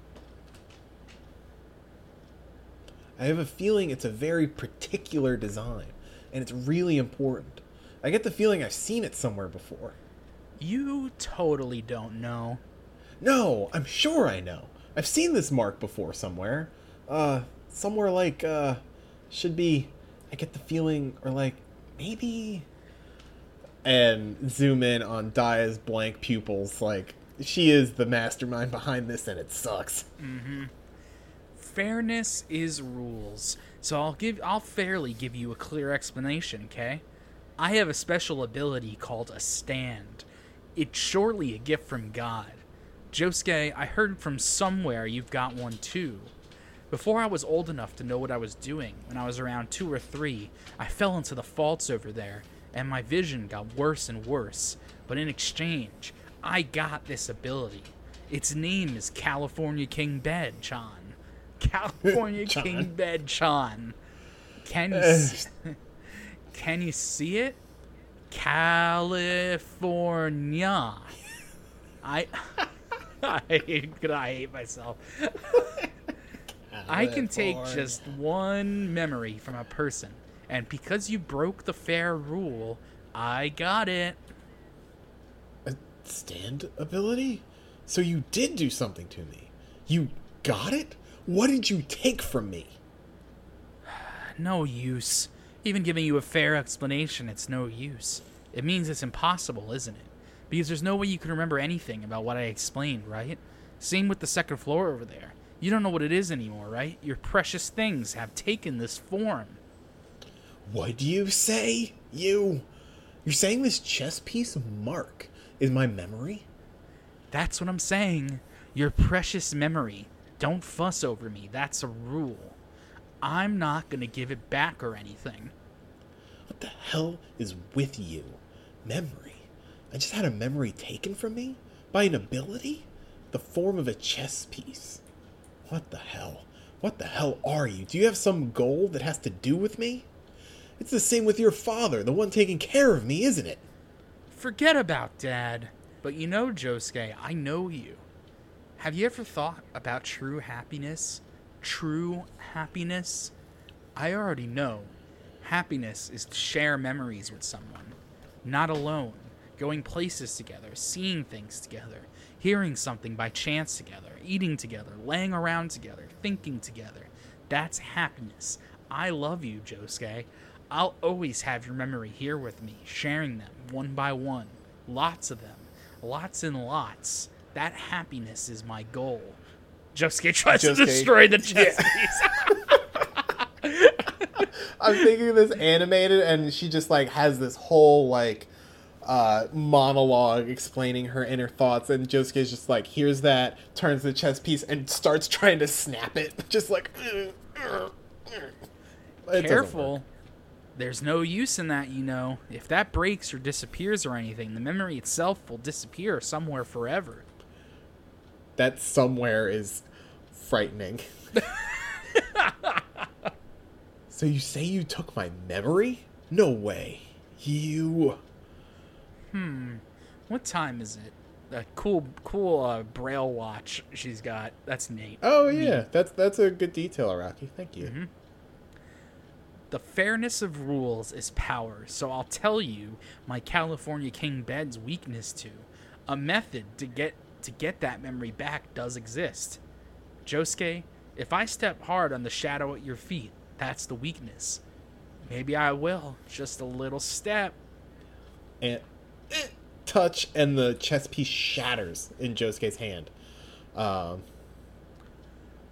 Speaker 1: I have a feeling it's a very particular design, and it's really important. I get the feeling I've seen it somewhere before.
Speaker 2: You totally don't know.
Speaker 1: No, I'm sure I know. I've seen this mark before somewhere. Uh, somewhere like, uh, should be, I get the feeling, or like, maybe. And zoom in on Daiya's blank pupils. Like, she is the mastermind behind this, and it sucks. Mhm.
Speaker 2: Fairness is rules. So I'll give I'll fairly give you a clear explanation, okay? I have a special ability called a stand. It's surely a gift from God. Josuke, I heard from somewhere you've got one too. Before I was old enough to know what I was doing, when I was around two or three, I fell into the faults over there, and my vision got worse and worse. But in exchange, I got this ability. Its name is California King Bed Chan. California. King Bed Chan. Can you eh. s- can you see it? California. I I I hate myself. I can take just one memory from a person, and because you broke the fair rule, I got it.
Speaker 1: a stand ability. So you did do something to me. You got it. What did you take from me?
Speaker 2: No use. Even giving you a fair explanation, it's no use. It means it's impossible, isn't it? Because there's no way you can remember anything about what I explained, right? Same with the second floor over there. You don't know what it is anymore, right? Your precious things have taken this form.
Speaker 1: What do you say? You. You're saying this chess piece mark is my memory?
Speaker 2: That's what I'm saying. Your precious memory. Don't fuss over me. That's a rule. I'm not gonna give it back or anything.
Speaker 1: What the hell is with you? Memory. I just had a memory taken from me? By an ability? The form of a chess piece. What the hell? What the hell are you? Do you have some goal that has to do with me? It's the same with your father, the one taking care of me, isn't it?
Speaker 2: Forget about Dad. But you know, Josuke, I know you. Have you ever thought about true happiness? True happiness? I already know. Happiness is to share memories with someone, not alone, going places together, seeing things together, hearing something by chance together, eating together, laying around together, thinking together. That's happiness. I love you, Josuke. I'll always have your memory here with me, sharing them one by one. Lots of them. Lots and lots. That happiness is my goal. Josuke tries to destroy the chess piece.
Speaker 1: I'm thinking of this animated, and she just like has this whole like uh, monologue explaining her inner thoughts, and Josuke's just like hears that, turns the chess piece, and starts trying to snap it, just like. Doesn't
Speaker 2: Careful. There's no use in that, you know. If that breaks or disappears or anything, the memory itself will disappear somewhere forever.
Speaker 1: That somewhere is frightening. so you say you took my memory? No way. You.
Speaker 2: What time is it? That cool, cool uh, braille watch she's got. That's Nate.
Speaker 1: Oh yeah, that's that's a good detail, Rocky. Thank you.
Speaker 2: The fairness of rules is power, so I'll tell you my California King bed's weakness to. A method to get to get that memory back does exist. Josuke, if I step hard on the shadow at your feet, that's the weakness. Maybe I will, just a little step.
Speaker 1: and touch, and the chess piece shatters in Josuke's hand. Um,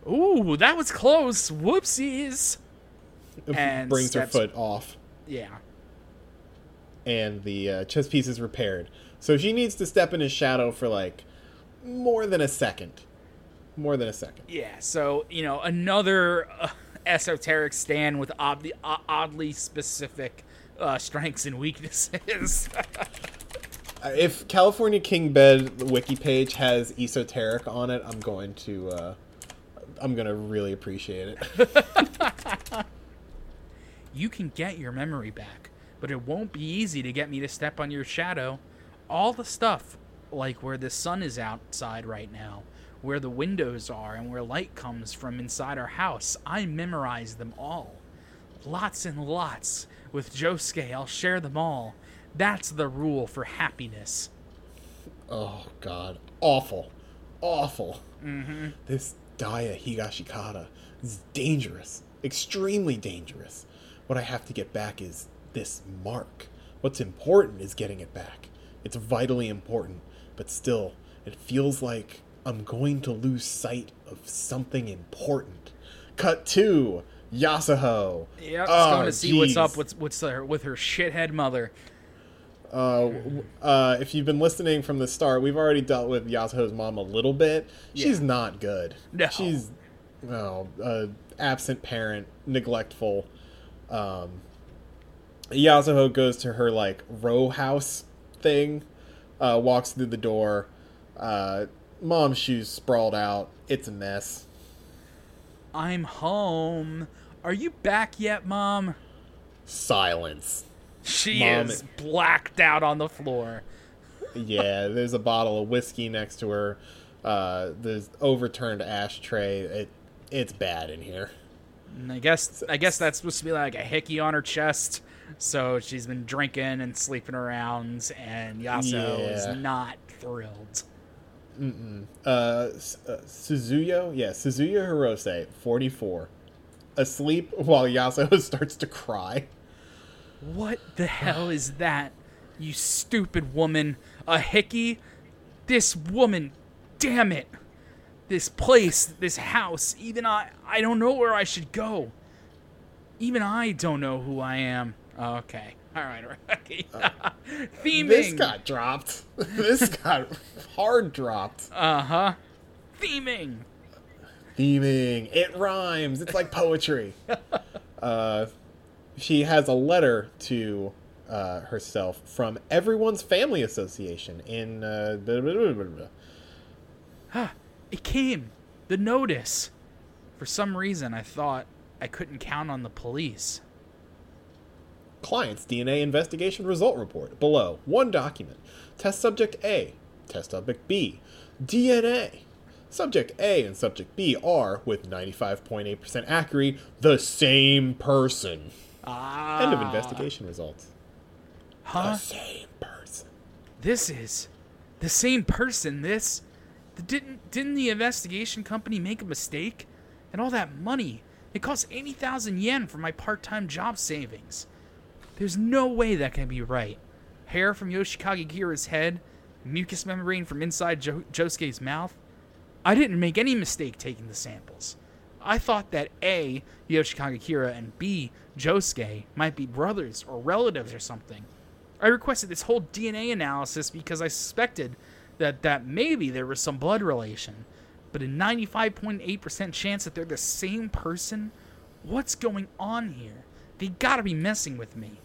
Speaker 2: Ooh, that was close. Whoopsies. And
Speaker 1: brings her foot off,
Speaker 2: Yeah.
Speaker 1: and the uh, chess piece is repaired. So she needs to step in his shadow for like more than a second. More than a second.
Speaker 2: Yeah, so you know another uh, esoteric stand with oddly, uh, oddly specific uh, strengths and weaknesses.
Speaker 1: If California King Bed wiki page has esoteric on it, I'm going to uh, I'm gonna really appreciate it.
Speaker 2: you can get your memory back, but it won't be easy to get me to step on your shadow. All the stuff, like where the sun is outside right now, where the windows are, and where light comes from inside our house, I memorize them all. Lots and lots. With Josuke, I'll share them all. That's the rule for happiness.
Speaker 1: Oh God, awful, awful. Mm-hmm. This Daiya Higashikata is dangerous, extremely dangerous. What I have to get back is this mark. What's important is getting it back. It's vitally important, but still, it feels like I'm going to lose sight of something important. cut two. Yasuho.
Speaker 2: Yep,
Speaker 1: Oh,
Speaker 2: just going to see what's up with what's her, with her shithead mother.
Speaker 1: Uh, uh, if you've been listening from the start, we've already dealt with Yasuho's mom a little bit. She's
Speaker 2: Yeah.
Speaker 1: not good.
Speaker 2: No.
Speaker 1: She's, no, uh, absent parent, neglectful. Um, Yasuho goes to her, like, row house thing, uh, walks through the door. Uh, mom's shoes sprawled out. It's a mess.
Speaker 2: I'm home. Are you back yet, mom?
Speaker 1: Silence.
Speaker 2: She
Speaker 1: Mom-
Speaker 2: is blacked out on the floor.
Speaker 1: yeah, there's a bottle of whiskey next to her. Uh, there's overturned ashtray. It it's bad in here.
Speaker 2: And I guess I guess that's supposed to be like a hickey on her chest. So she's been drinking and sleeping around, and Yasuho
Speaker 1: Yeah.
Speaker 2: is not thrilled.
Speaker 1: Uh, S- uh, Suzuyo, yeah, Suzuyo Hirose, 44, asleep while Yasuho starts to cry.
Speaker 2: What the hell is that? You stupid woman. A hickey? This woman, damn it. This place, this house, even I I don't know where I should go. Even I don't know who I am. Okay. All right, all right. Theming.
Speaker 1: This got dropped. this got hard dropped.
Speaker 2: Uh-huh. Theming.
Speaker 1: Theming. It rhymes. It's like poetry. uh, she has a letter to uh, herself from Everyone's Family Association in. Uh, blah, blah, blah, blah, blah.
Speaker 2: It came. The notice. For some reason, I thought I couldn't count on the police.
Speaker 1: Client's DNA investigation result report. Below, one document. Test subject A, test subject B, DNA. Subject A and subject B are, with 95.8% accuracy, the same person.
Speaker 2: Ah.
Speaker 1: End of investigation results.
Speaker 2: Huh?
Speaker 1: The same person.
Speaker 2: This is the same person. This didn't didn't the investigation company make a mistake? And all that money. It cost 80,000 yen for my part-time job savings. There's no way that can be right. Hair from Yoshikage Kira's head, mucous membrane from inside jo- Josuke's mouth. I didn't make any mistake taking the samples. I thought that A, Yoshikage Kira, and B, Josuke might be brothers or relatives or something. I requested this whole DNA analysis because I suspected that, that maybe there was some blood relation. But a 95.8% chance that they're the same person? What's going on here? They gotta be messing with me.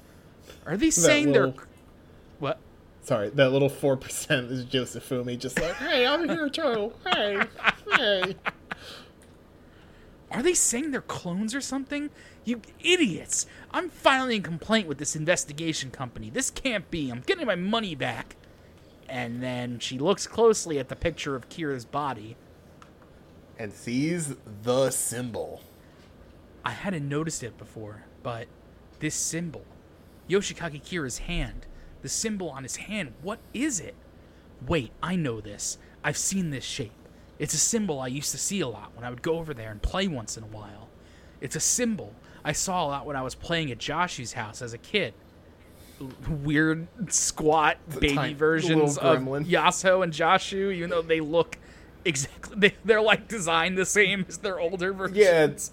Speaker 2: Are they saying
Speaker 1: little-
Speaker 2: they're. What?
Speaker 1: Sorry, that little 4% is Joseph Josefumi just like, hey, I'm here too. Hey, hey.
Speaker 2: Are they saying they're clones or something? You idiots! I'm filing a complaint with this investigation company. This can't be. I'm getting my money back. And then she looks closely at the picture of Kira's body.
Speaker 1: And sees the symbol.
Speaker 2: I hadn't noticed it before, but this symbol, Yoshikage Kira's hand, the symbol on his hand, what is it? Wait, I know this. I've seen this shape. It's a symbol I used to see a lot when I would go over there and play once in a while. It's a symbol I saw a lot when I was playing at Joshu's house as a kid. Weird, squat baby
Speaker 1: tiny
Speaker 2: versions of
Speaker 1: gremlin.
Speaker 2: Yasuho and Joshu, even though they look exactly, they, they're like designed the same as their older versions.
Speaker 1: Yeah, it's,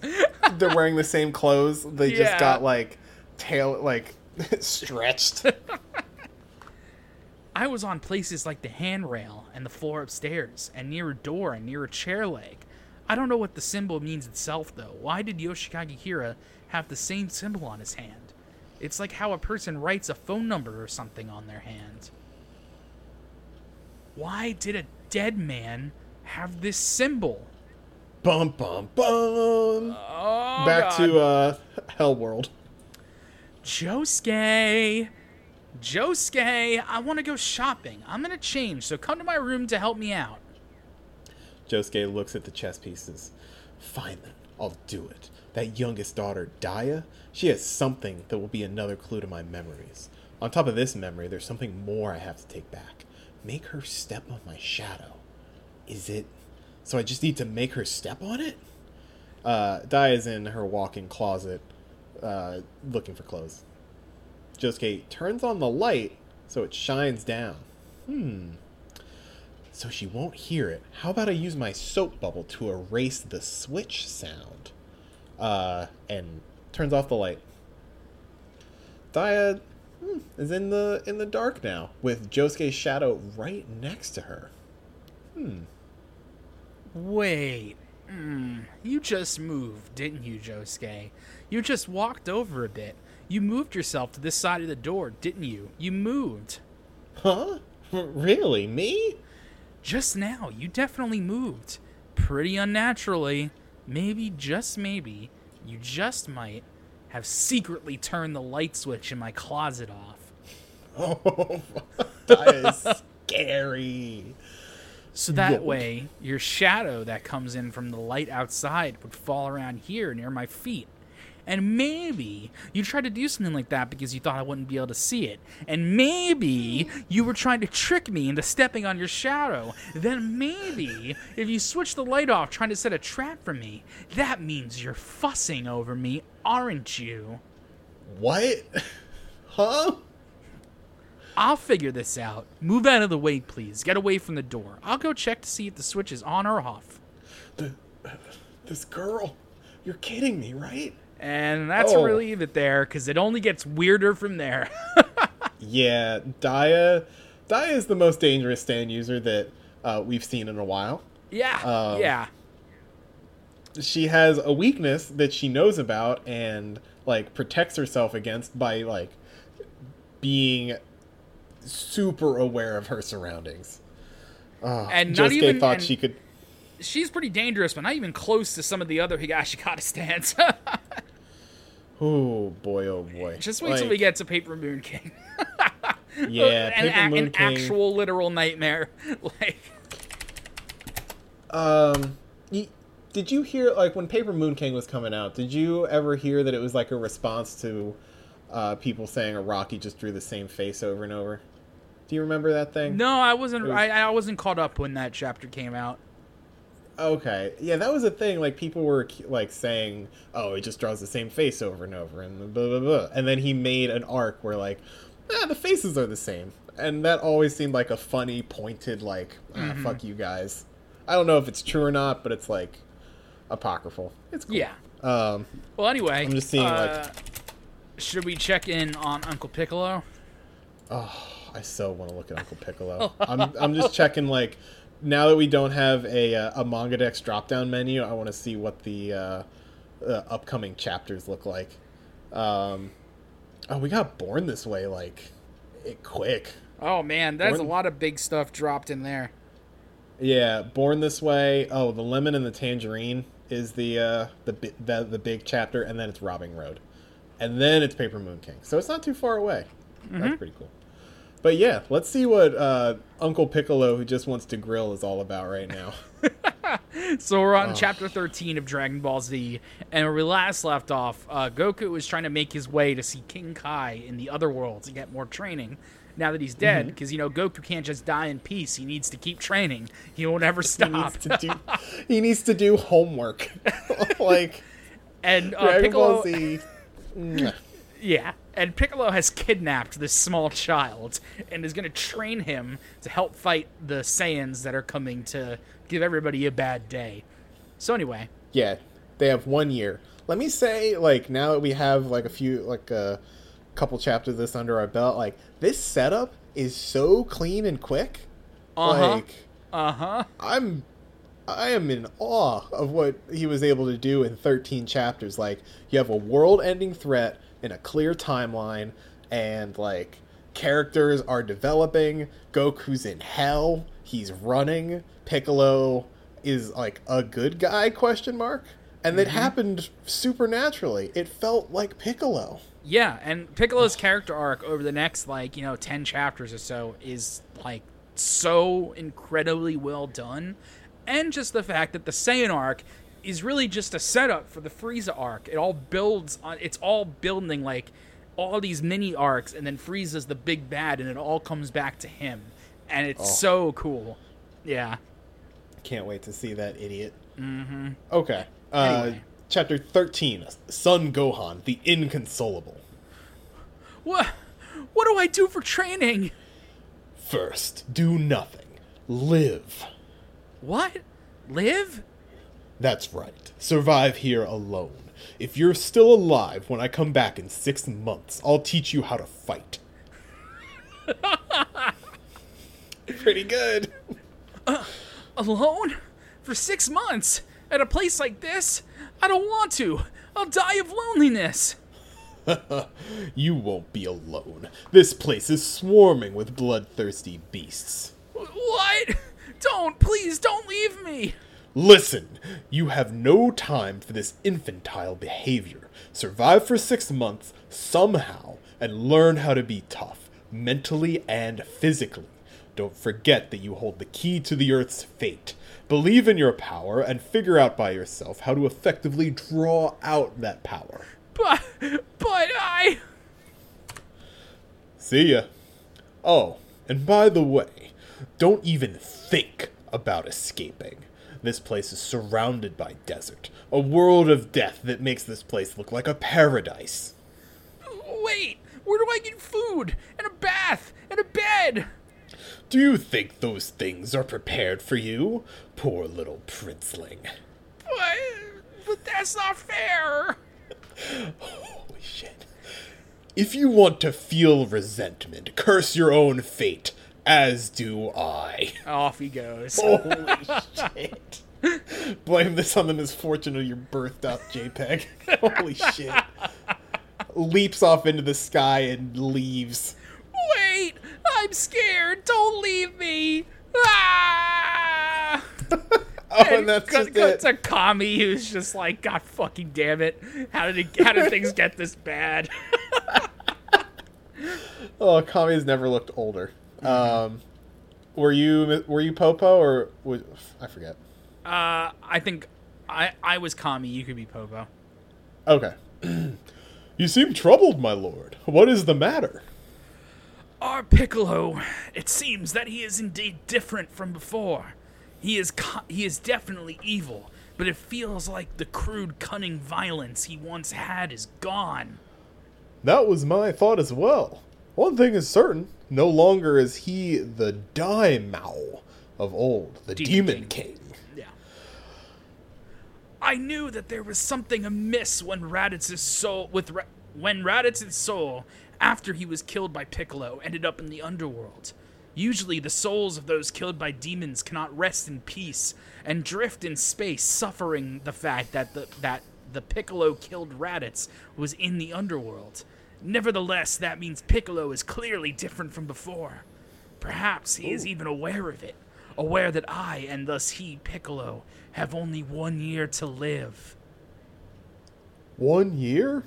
Speaker 1: they're wearing the same clothes. They
Speaker 2: Yeah.
Speaker 1: just got like tail like stretched.
Speaker 2: I was on places like the handrail and the floor upstairs, and near a door and near a chair leg. I don't know what the symbol means itself, though. Why did Yoshikage Kira have the same symbol on his hand? It's like how a person writes a phone number or something on their hand. Why did a dead man have this symbol?
Speaker 1: bum bum bum.
Speaker 2: Oh,
Speaker 1: Back
Speaker 2: God.
Speaker 1: to uh Hell World.
Speaker 2: Josuke. Josuke, I want to go shopping. I'm going to change, so come to my room to help me out.
Speaker 1: Josuke looks at the chess pieces. Fine then, I'll do it. That youngest daughter, Daiya, she has something that will be another clue to my memories. On top of this memory, there's something more I have to take back. Make her step on my shadow. Is it? So I just need to make her step on it? Uh, Daiya's in her walk-in closet, uh, looking for clothes. Josuke turns on the light so it shines down. Hmm so she won't hear it. How about I use my soap bubble to erase the switch sound? Uh, and turns off the light. Daiya hmm, is in the in the dark now, with Josuke's shadow right next to her. Hmm.
Speaker 2: Wait. Mm, you just moved, didn't you, Josuke? You just walked over a bit. You moved yourself to this side of the door, didn't you? You moved.
Speaker 1: Huh? Really? Me?
Speaker 2: Just now, you definitely moved. Pretty unnaturally. Maybe, just maybe, you just might have secretly turned the light switch in my closet off.
Speaker 1: Oh, that is scary.
Speaker 2: So that way, your shadow that comes in from the light outside would fall around here near my feet. And maybe you tried to do something like that because you thought I wouldn't be able to see it. And maybe you were trying to trick me into stepping on your shadow. Then maybe if you switch the light off trying to set a trap for me, that means you're fussing over me, aren't you?
Speaker 1: What? Huh?
Speaker 2: I'll figure this out. Move out of the way, please. Get away from the door. I'll go check to see if the switch is on or off.
Speaker 1: The, this girl. You're kidding me, right?
Speaker 2: And that's
Speaker 1: Oh.
Speaker 2: where we leave it there, because it only gets weirder from there.
Speaker 1: Yeah, Daiya. Daiya is the most dangerous stand user that uh, we've seen in a while.
Speaker 2: yeah,
Speaker 1: Um,
Speaker 2: yeah.
Speaker 1: She has a weakness that she knows about and like protects herself against by like being super aware of her surroundings. Uh,
Speaker 2: And not
Speaker 1: Josuke
Speaker 2: even-
Speaker 1: thought she could.
Speaker 2: She's pretty dangerous, but not even close to some of the other Higashikata stands.
Speaker 1: Oh boy, oh boy!
Speaker 2: Just wait till we get to Paper Moon King.
Speaker 1: Yeah,
Speaker 2: an,
Speaker 1: Paper Moon
Speaker 2: an
Speaker 1: King.
Speaker 2: actual literal nightmare. like,
Speaker 1: Um, y- did you hear like when Paper Moon King was coming out? Did you ever hear that it was like a response to uh, people saying Araki just drew the same face over and over? Do you remember that thing?
Speaker 2: no, I wasn't.
Speaker 1: Was-
Speaker 2: I, I wasn't caught up when that chapter came out.
Speaker 1: Okay, yeah, that was a thing. Like people were like saying, "Oh, he just draws the same face over and over," and blah blah blah. And then he made an arc where like, ah, the faces are the same, and that always seemed like a funny, pointed, like, ah, fuck you guys. I don't know if it's true or not, but it's like apocryphal. It's cool.
Speaker 2: Yeah.
Speaker 1: Um,
Speaker 2: Well, anyway,
Speaker 1: I'm just seeing,
Speaker 2: uh,
Speaker 1: like-
Speaker 2: should we check in on Uncle Piccolo?
Speaker 1: Oh, I so want to look at Uncle Piccolo. I'm I'm just checking like now that we don't have a uh, a MangaDex drop down menu, I want to see what the uh, uh, upcoming chapters look like. Um, oh, we got born this way like it quick.
Speaker 2: Oh man, there's
Speaker 1: Born-
Speaker 2: a lot of big stuff dropped in there.
Speaker 1: Yeah, born this way. Oh, the lemon and the tangerine is the uh, the bi- the the big chapter, and then it's Robbing Road, and then it's Paper Moon King. So it's not too far away. That's pretty cool. But yeah, let's see what uh, Uncle Piccolo, who just wants to grill, is all about right now.
Speaker 2: So we're
Speaker 1: Oh.
Speaker 2: on chapter 13 of Dragon Ball Z, and where we last left off, uh, Goku was trying to make his way to see King Kai in the other world to get more training. Now that he's dead,
Speaker 1: Mm-hmm.
Speaker 2: because you know Goku can't just die in peace. He needs to keep training. He won't ever
Speaker 1: he
Speaker 2: stop.
Speaker 1: needs to do he needs to do homework, like
Speaker 2: and uh,
Speaker 1: Dragon
Speaker 2: Piccolo,
Speaker 1: Ball Z.
Speaker 2: Yeah, and Piccolo has kidnapped this small child and is going to train him to help fight the Saiyans that are coming to give everybody a bad day. So anyway,
Speaker 1: Yeah, they have one year. Let me say, like, now that we have like a few, like a couple chapters of this under our belt, like this setup is so clean and quick.
Speaker 2: Uh-huh.
Speaker 1: Like,
Speaker 2: uh huh.
Speaker 1: I'm, I am in awe of what he was able to do in 13 chapters. Like, you have a world-ending threat in a clear timeline, and like characters are developing. Goku's in hell. He's running. Piccolo is like a good guy? Question mark. And it mm-hmm. happened supernaturally. It felt like Piccolo.
Speaker 2: Yeah, and Piccolo's character arc over the next like you know ten chapters or so is like so incredibly well done, and just the fact that the Saiyan arc is really just a setup for the Frieza arc. It all builds on. It's all building like all these mini arcs, and then Frieza's the big bad, and it all comes back to him, and it's so cool. Yeah.
Speaker 1: Can't wait to see that idiot. Mm-hmm. Okay. Uh,
Speaker 2: Anyway.
Speaker 1: Chapter 13 Son Gohan, the Inconsolable.
Speaker 2: What? What do I do for training?
Speaker 1: First, do nothing. Live.
Speaker 2: What? Live?
Speaker 1: That's right. Survive here alone. If you're still alive when I come back in six months, I'll teach you how to fight. Pretty good.
Speaker 2: Uh, alone? For six months? At a place like this? I don't want to. I'll die of loneliness.
Speaker 1: You won't be alone. This place is swarming with bloodthirsty beasts.
Speaker 2: What? Don't, please, don't leave me.
Speaker 1: Listen, you have no time for this infantile behavior. Survive for six months, somehow, and learn how to be tough, mentally and physically. Don't forget that you hold the key to the Earth's fate. Believe in your power and figure out by yourself how to effectively draw out that power.
Speaker 2: But, but I.
Speaker 1: See ya. Oh, and by the way, don't even think about escaping. This place is surrounded by desert, a world of death that makes this place look like a paradise.
Speaker 2: Wait, where do I get food? And a bath? And a bed?
Speaker 1: Do you think those things are prepared for you? Poor little princeling.
Speaker 2: But, but that's not fair.
Speaker 1: Holy shit. If you want to feel resentment, curse your own fate, as do I.
Speaker 2: Off he goes.
Speaker 1: Holy shit. Blame this on the misfortune of your birthed out JPEG. Holy shit. Leaps off into the sky and leaves.
Speaker 2: Wait, I'm scared. Don't leave me. Ah!
Speaker 1: Oh, and that's
Speaker 2: cut,
Speaker 1: just
Speaker 2: cut
Speaker 1: it.
Speaker 2: to Kami, who's just like, God fucking damn it! How did it? How did things get this bad?
Speaker 1: Oh, Kami's never looked older. Um, were you were you Popo or was, I forget?
Speaker 2: Uh, I think I I was Kami. You could be Popo.
Speaker 1: Okay. you seem troubled, my lord. What is the matter?
Speaker 2: Our Piccolo. It seems that he is indeed different from before. He is co- he is definitely evil, but it feels like the crude, cunning violence he once had is gone.
Speaker 1: That was my thought as well. One thing is certain: no longer is he the Daimao of old, the
Speaker 2: Demon
Speaker 1: Demon King.
Speaker 2: Yeah. I knew that there was something amiss when Raditz's soul with Ra- when Raditz's soul after he was killed by Piccolo ended up in the underworld. Usually the souls of those killed by demons cannot rest in peace and drift in space suffering the fact that the that the Piccolo killed Raditz was in the underworld. Nevertheless, that means Piccolo is clearly different from before. Perhaps he is even aware of it, aware that I, and thus he, Piccolo, have only one year to live.
Speaker 1: One year?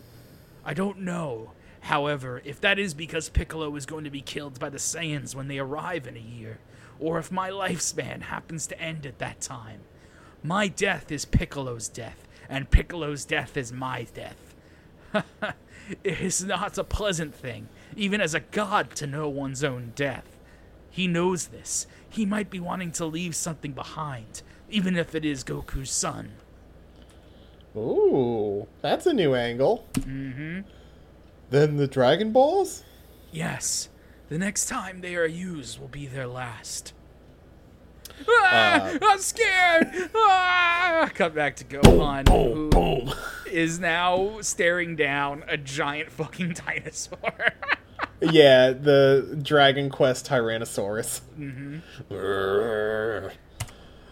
Speaker 2: I don't know. However, if that is because Piccolo is going to be killed by the Saiyans when they arrive in a year, or if my lifespan happens to end at that time, my death is Piccolo's death, and Piccolo's death is my death. it is not a pleasant thing, even as a god, to know one's own death. He knows this. He might be wanting to leave something behind, even if it is Goku's son.
Speaker 1: Ooh, that's a new angle. Mm-hmm. Then the Dragon Balls?
Speaker 2: Yes, the next time they are used will be their last. Ah, I'm scared. Ah! Cut back to Gohan, who
Speaker 1: boom.
Speaker 2: is now staring down a giant fucking dinosaur.
Speaker 1: yeah, the Dragon Quest Tyrannosaurus. Mm-hmm.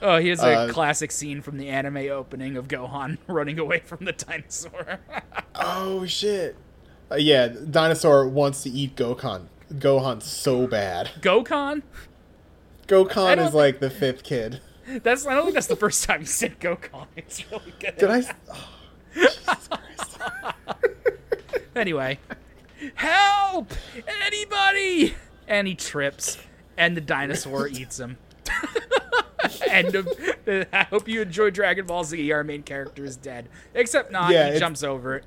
Speaker 2: oh, here's a
Speaker 1: Uh,
Speaker 2: classic scene from the anime opening of Gohan running away from the dinosaur.
Speaker 1: oh shit! Uh, yeah, dinosaur wants to eat Gohan. Gohan so bad. Gohan
Speaker 2: don't
Speaker 1: is like the fifth kid.
Speaker 2: That's I don't think that's the first time you said Gokon. It's really good.
Speaker 1: Did I? Oh, Jesus Christ.
Speaker 2: Anyway, help! Anybody! And he trips, and the dinosaur eats him. End of. I hope you enjoy Dragon Ball Z. Our main character is dead, except not.
Speaker 1: Yeah,
Speaker 2: he jumps over it.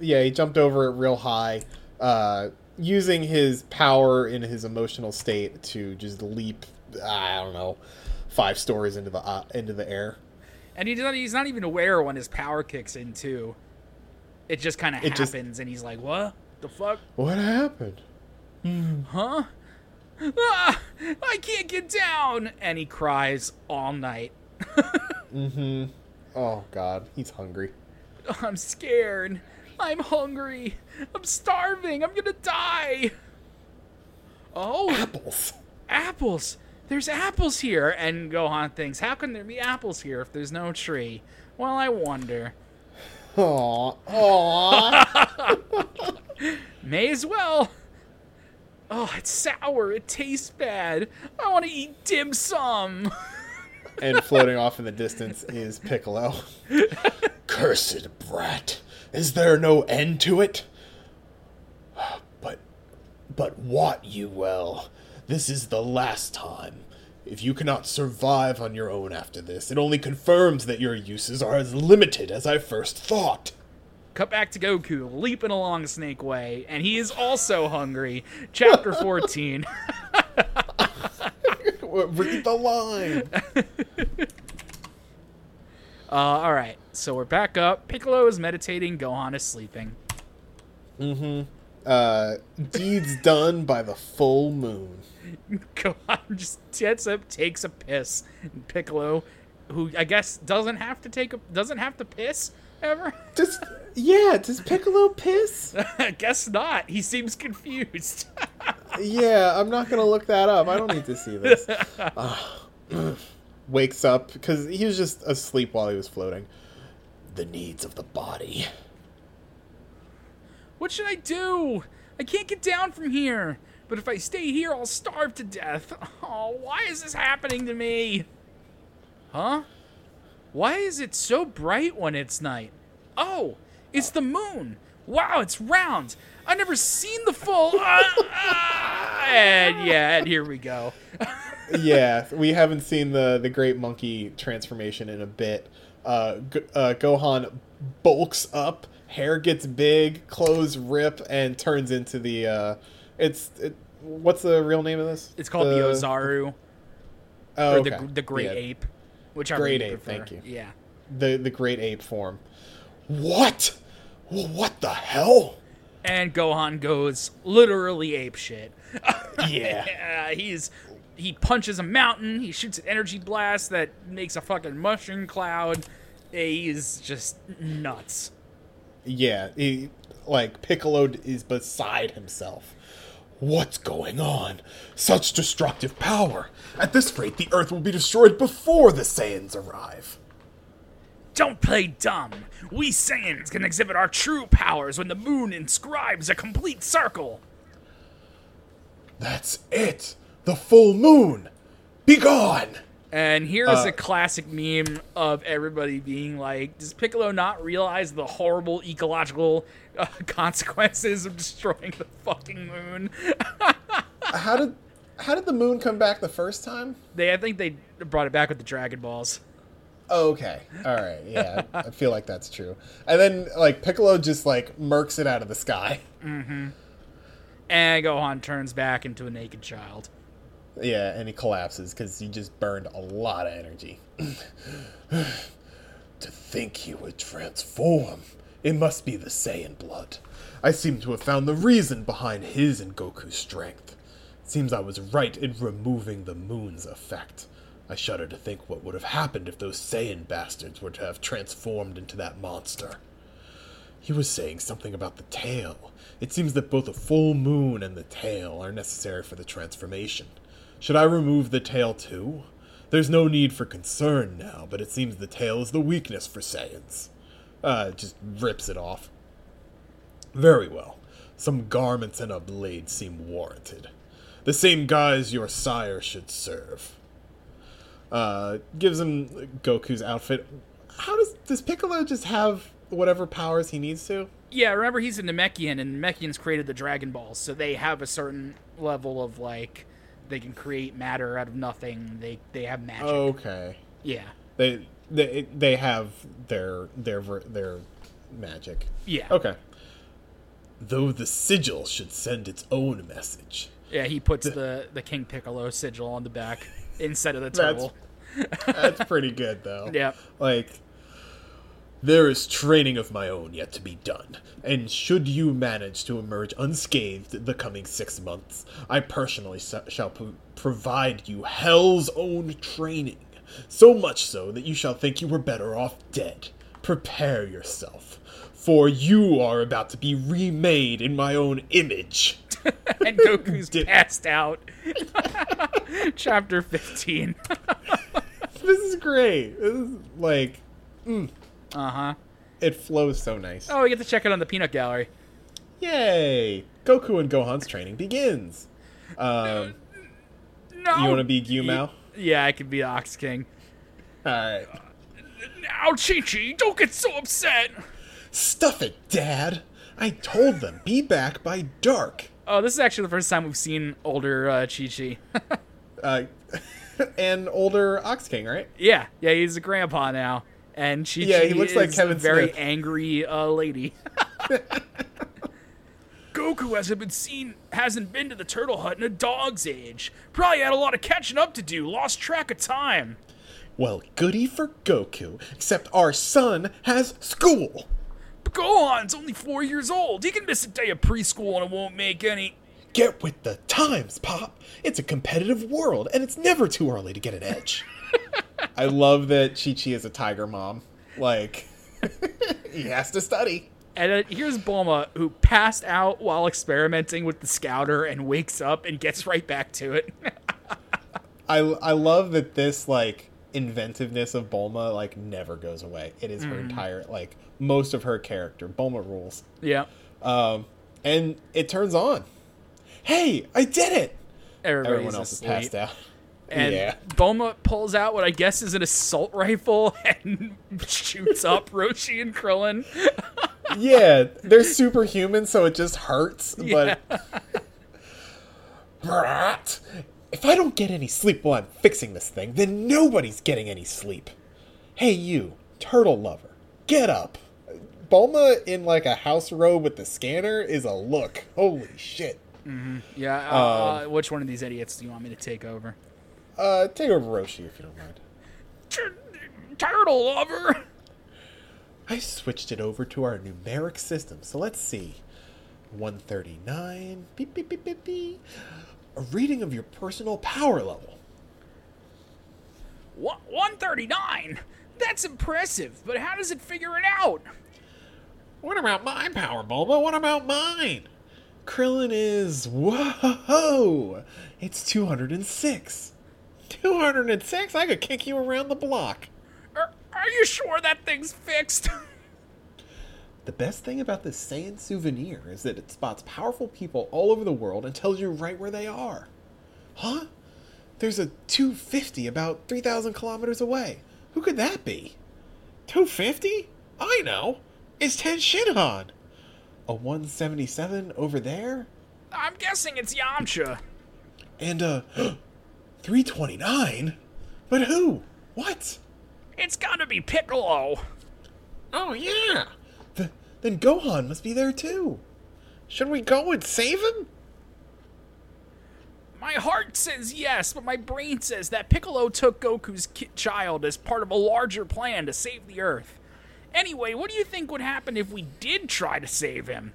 Speaker 1: Yeah, he jumped over it real high, uh, using his power in his emotional state to just leap. I don't know, five stories into the uh, into the air.
Speaker 2: and he's not, he's not even aware when his power kicks in too. It just kind of happens,
Speaker 1: just-
Speaker 2: and he's like, "What the fuck?
Speaker 1: What happened?
Speaker 2: Huh? Ah, I can't get down!" And he cries all night. Mm-hmm.
Speaker 1: Oh God, he's hungry.
Speaker 2: I'm scared. I'm hungry. I'm starving. I'm gonna die. Oh,
Speaker 1: Apples.
Speaker 2: apples. There's apples here. And Gohan thinks, how can there be apples here if there's no tree? Well, I wonder.
Speaker 1: Aw, aw.
Speaker 2: May as well. Oh, it's sour. It tastes bad. I want to eat dim sum.
Speaker 1: and floating off in the distance is Piccolo. Cursed brat. Is there no end to it? But but wot you well, this is the last time. If you cannot survive on your own after this, it only confirms that your uses are as limited as I first thought.
Speaker 2: Cut back to Goku leaping along Snake Way, and he is also hungry. Chapter 14.
Speaker 1: Read the line.
Speaker 2: Uh, all right, so we're back up. Piccolo is meditating. Gohan is sleeping. Mm-hmm.
Speaker 1: Uh, deeds done by the full moon.
Speaker 2: Gohan just gets up, takes a piss. And Piccolo, who I guess doesn't have to take a doesn't have to piss ever.
Speaker 1: Just yeah, does Piccolo piss?
Speaker 2: I guess not. He seems confused.
Speaker 1: Yeah, I'm not gonna look that up. I don't need to see this. Ah. wakes up because he was just asleep while he was floating. The needs of the body.
Speaker 2: what should I do? I can't get down from here. But if I stay here, I'll starve to death. Oh, why is this happening to me? Huh? Why is it so bright when it's night? Oh, it's the moon. Wow, it's round. I've never seen the full. Ah, ah. and yeah, and here we go.
Speaker 1: yeah, we haven't seen the the great monkey transformation in a bit. Uh, uh, Gohan bulks up, hair gets big, clothes rip, and turns into the. Uh, it's it, what's the real name of this?
Speaker 2: It's called the, Ozaru
Speaker 1: Oh, okay.
Speaker 2: the the Great
Speaker 1: Yeah,
Speaker 2: Ape, whichever
Speaker 1: Great
Speaker 2: you
Speaker 1: Ape,
Speaker 2: prefer.
Speaker 1: thank you.
Speaker 2: Yeah.
Speaker 1: The the great ape form. What? What the hell?
Speaker 2: And Gohan goes literally ape shit.
Speaker 1: Yeah.
Speaker 2: He's he punches a mountain. He shoots an energy blast that makes a fucking mushroom cloud. He's just nuts.
Speaker 1: Yeah, he, like Piccolo is beside himself. What's going on? Such destructive power. At this rate, the Earth will be destroyed before the Saiyans arrive.
Speaker 2: Don't play dumb. We Saiyans can exhibit our true powers when the moon inscribes a complete circle.
Speaker 1: That's it. The full moon. Be gone.
Speaker 2: And here's
Speaker 1: Uh,
Speaker 2: a classic meme of everybody being like, "Does Piccolo not realize the horrible ecological uh, consequences of destroying the fucking moon?"
Speaker 1: How did how did the moon come back the first time?
Speaker 2: they, I think they brought it back with the Dragon Balls.
Speaker 1: Oh, okay. All right. Yeah, I feel like that's true. And then like Piccolo just like murks it out of the sky.
Speaker 2: And Gohan turns back into a naked child.
Speaker 1: Yeah, and he collapses because he just burned a lot of energy. to think he would transform. It must be the Saiyan blood. I seem to have found the reason behind his and Goku's strength. Seems I was right in removing the moon's effect. I shudder to think what would have happened if those Saiyan bastards were to have transformed into that monster. He was saying something about the tail. It seems that both a full moon and the tail are necessary for the transformation. Should I remove the tail too? There's no need for concern now, but it seems the tail is the weakness for Saiyans. Uh, just rips it off. Very well. Some garments and a blade seem warranted. The same guise your sire should serve. Uh, gives him Goku's outfit. How does does Piccolo just have whatever powers he needs to?
Speaker 2: Yeah, remember he's a Namekian, and Namekians created the Dragon Balls, so they have a certain level of like they can create matter out of nothing. They they have magic.
Speaker 1: Okay.
Speaker 2: Yeah,
Speaker 1: They they they have their their their magic.
Speaker 2: yeah,
Speaker 1: Okay. Though the sigil should send its own message.
Speaker 2: yeah. He puts the the King Piccolo sigil on the back instead of the
Speaker 1: That's- That's pretty good though.
Speaker 2: Yeah.
Speaker 1: Like there is training of my own yet to be done, and should you manage to emerge unscathed the coming six months, I personally shall pro- provide you hell's own training. So much so that you shall think you were better off dead. Prepare yourself, for you are about to be remade in my own image.
Speaker 2: and Goku's
Speaker 1: Did-
Speaker 2: passed out. Chapter 15.
Speaker 1: This is great. This is like mm.
Speaker 2: Uh huh.
Speaker 1: it flows so nice.
Speaker 2: Oh, we get to check it on the peanut gallery.
Speaker 1: Yay! Goku and Gohan's training begins. Um,
Speaker 2: No.
Speaker 1: you want to be Gyumao?
Speaker 2: Yeah, I could be Ox King.
Speaker 1: Alright.
Speaker 2: Now, Chi Chi, don't get so upset.
Speaker 1: Stuff it, Dad! I told them, be back by dark.
Speaker 2: Oh, this is actually the first time we've seen older uh, Chi Chi.
Speaker 1: Uh, and older Ox King, right?
Speaker 2: yeah, yeah, he's a grandpa now. And Chi Chi
Speaker 1: Yeah, he looks like Kevin
Speaker 2: a very
Speaker 1: Smith.
Speaker 2: angry uh, lady. Goku hasn't been seen, hasn't been to the turtle hut in a dog's age. Probably had a lot of catching up to do. Lost track of time.
Speaker 1: Well, goody for Goku, except our son has school.
Speaker 2: But Gohan's only four years old. He can miss a day of preschool and it won't make any.
Speaker 1: Get with the times, Pop. It's a competitive world, and it's never too early to get an edge. I love that Chi Chi is a tiger mom. Like, he has to study.
Speaker 2: And uh, here's Bulma, who passed out while experimenting with the scouter and wakes up and gets right back to it.
Speaker 1: I, I love that this, like, inventiveness of Bulma, like, never goes away. It is her entire, like, most of her character. Bulma rules.
Speaker 2: yeah.
Speaker 1: Um, and it turns on. Hey, I did it!
Speaker 2: Everybody's
Speaker 1: Everyone else
Speaker 2: asleep.
Speaker 1: is passed out.
Speaker 2: And
Speaker 1: yeah.
Speaker 2: Bulma pulls out what I guess is an assault rifle and shoots up Roshi and Krillin.
Speaker 1: yeah, they're superhuman, so it just hurts.
Speaker 2: Yeah.
Speaker 1: But Brat, if I don't get any sleep while I'm fixing this thing, then nobody's getting any sleep. Hey, you, turtle lover, get up. Bulma in like a house robe with the scanner is a look. Holy shit.
Speaker 2: Yeah, uh, uh, which one of these idiots do you want me to take over?
Speaker 1: Uh, take over Roshi if you don't mind.
Speaker 2: Tur- Turtle lover!
Speaker 1: I switched it over to our numeric system, so let's see. 139. Beep, beep, beep, beep, beep. A reading of your personal power level.
Speaker 2: Wha- 139? That's impressive, but how does it figure it out?
Speaker 1: What about my power, Bulma? What about mine? Krillin is. Whoa! It's 206. 206? I could kick you around the block.
Speaker 2: Are, are you sure that thing's fixed?
Speaker 1: The best thing about this Saiyan souvenir is that it spots powerful people all over the world and tells you right where they are. Huh? There's a 250 about 3,000 kilometers away. Who could that be? 250? I know. It's Ten Shinhan. A 177 over there?
Speaker 2: I'm guessing it's Yamcha.
Speaker 1: And a 329? But who? What?
Speaker 2: It's gotta be Piccolo.
Speaker 1: Oh, yeah. The, then Gohan must be there too. Should we go and save him?
Speaker 2: My heart says yes, but my brain says that Piccolo took Goku's ki- child as part of a larger plan to save the Earth. Anyway, what do you think would happen if we did try to save him?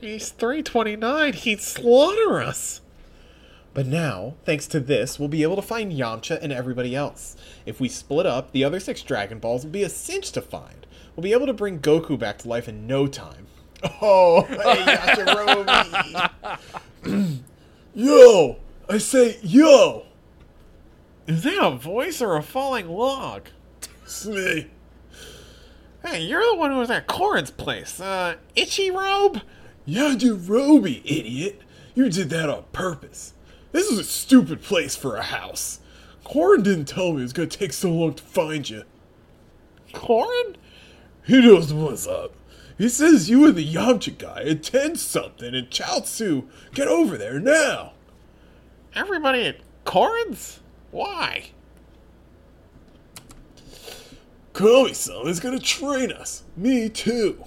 Speaker 1: He's 329. He'd slaughter us. But now, thanks to this, we'll be able to find Yamcha and everybody else. If we split up, the other six Dragon Balls will be a cinch to find. We'll be able to bring Goku back to life in no time. Oh, hey, Yajirobe. yo! I say, yo! Is that a voice or a falling log? It's me. Hey, you're the one who was at Corin's place. Uh, Itchy Robe? Yajirobe, idiot. You did that on purpose. This is a stupid place for a house. Corin didn't tell me it was gonna take so long to find you. Corin? He knows what's up. He says you and the Yamcha guy attend something in Chaozu. Get over there now. Everybody at Corin's? Why? Komi-san is gonna train us. Me too.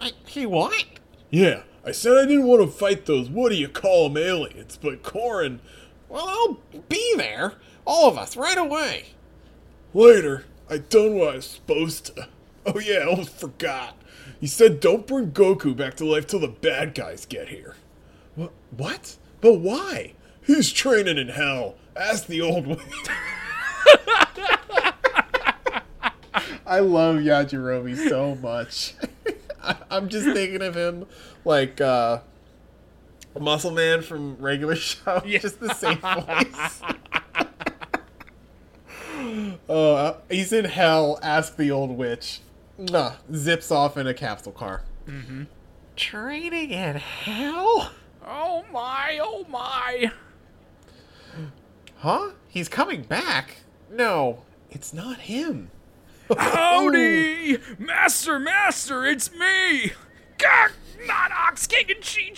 Speaker 1: I, he what? Yeah, I said I didn't want to fight those what do you call 'em aliens, but Corin. Well, I'll be there. All of us, right away. Later, I done what I was supposed to. Oh yeah, I almost forgot. He said don't bring Goku back to life till the bad guys get here. What? What? But why? He's training in hell. Ask the old one. I love Yajirobe so much. I, I'm just thinking of him like uh, a Muscle Man from regular show.
Speaker 2: Yeah.
Speaker 1: Just the same voice. Oh, uh, he's in hell. Ask the old witch. Nah, zips off in a capsule car. Mm-hmm. Training in hell?
Speaker 2: Oh my, oh my.
Speaker 1: Huh? He's coming back? No, it's not him.
Speaker 2: Howdy! Oh. Master, master, it's me! Gah! Not Ox King and Chi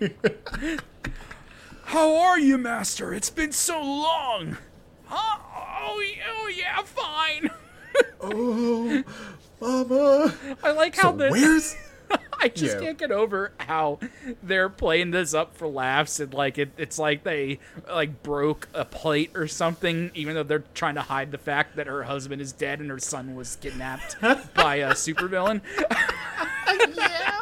Speaker 2: Chi! How are you, master? It's been so long! Huh? Oh, oh yeah, fine.
Speaker 1: oh, Mama.
Speaker 2: I like how
Speaker 1: So
Speaker 2: the
Speaker 1: where's
Speaker 2: I just
Speaker 1: Yeah.
Speaker 2: can't get over how they're playing this up for laughs and like it, it's like they like broke a plate or something, even though they're trying to hide the fact that her husband is dead and her son was kidnapped by a supervillain. Yeah.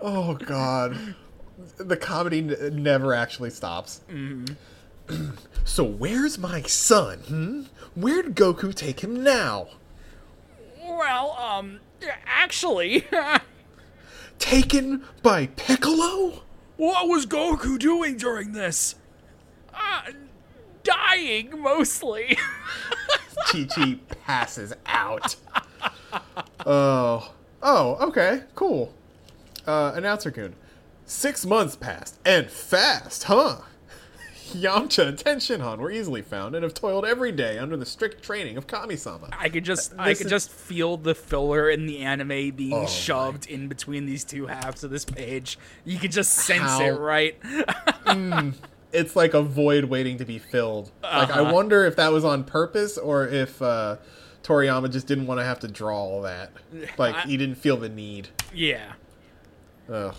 Speaker 1: oh God, the comedy n- never actually stops. so where's my son? Hmm? Where'd Goku take him now?
Speaker 2: Well, um, actually,
Speaker 1: Taken by Piccolo?
Speaker 2: what was Goku doing during this? Uh, dying mostly.
Speaker 1: Chi Chi passes out. Oh, oh, okay, cool. Uh, announcer Kun. Six months passed, and fast, huh? Yamcha and Tenshinhan were easily found and have toiled every day under the strict training of Kami-sama.
Speaker 2: I could just, I
Speaker 1: This
Speaker 2: could
Speaker 1: is-
Speaker 2: just feel the filler in the anime being
Speaker 1: Oh my-
Speaker 2: shoved in between these two halves of this page. You could just sense
Speaker 1: How-
Speaker 2: it, right?
Speaker 1: it's like a void waiting to be filled. Like I
Speaker 2: Uh-huh.
Speaker 1: wonder if that was on purpose or if uh, Toriyama just didn't want to have to draw all that. Like he didn't feel the need.
Speaker 2: yeah.
Speaker 1: Ugh.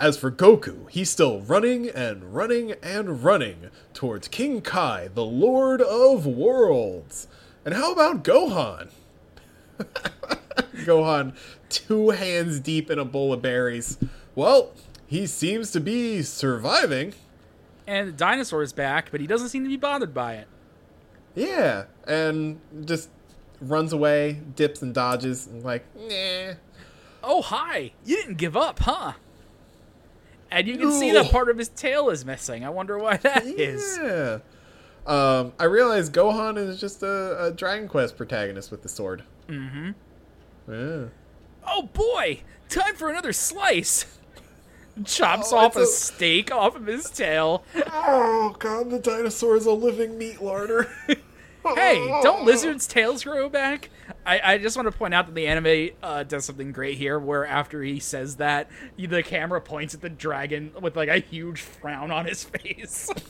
Speaker 1: As for Goku, he's still running and running and running towards King Kai, the Lord of Worlds. And how about Gohan? Gohan, two hands deep in a bowl of berries. Well, he seems to be surviving.
Speaker 2: And the dinosaur's back, but he doesn't seem to be bothered by it.
Speaker 1: Yeah, and just runs away, dips and dodges, and like, nah.
Speaker 2: Oh, hi! You didn't give up, huh? And you can see that part of his tail is missing. I wonder why that is.
Speaker 1: Yeah. Um, I realize Gohan is just a, a Dragon Quest protagonist with the sword. Mm-hmm. Yeah.
Speaker 2: Oh boy! Time for another slice! Chops
Speaker 1: Oh,
Speaker 2: off a
Speaker 1: a-
Speaker 2: steak off of his tail.
Speaker 1: Oh god, the dinosaur is a living meat larder.
Speaker 2: Hey, don't lizards' tails grow back? I, I just want to point out that the anime uh, does something great here, where after he says that, the camera points at the dragon with like a huge frown on his face.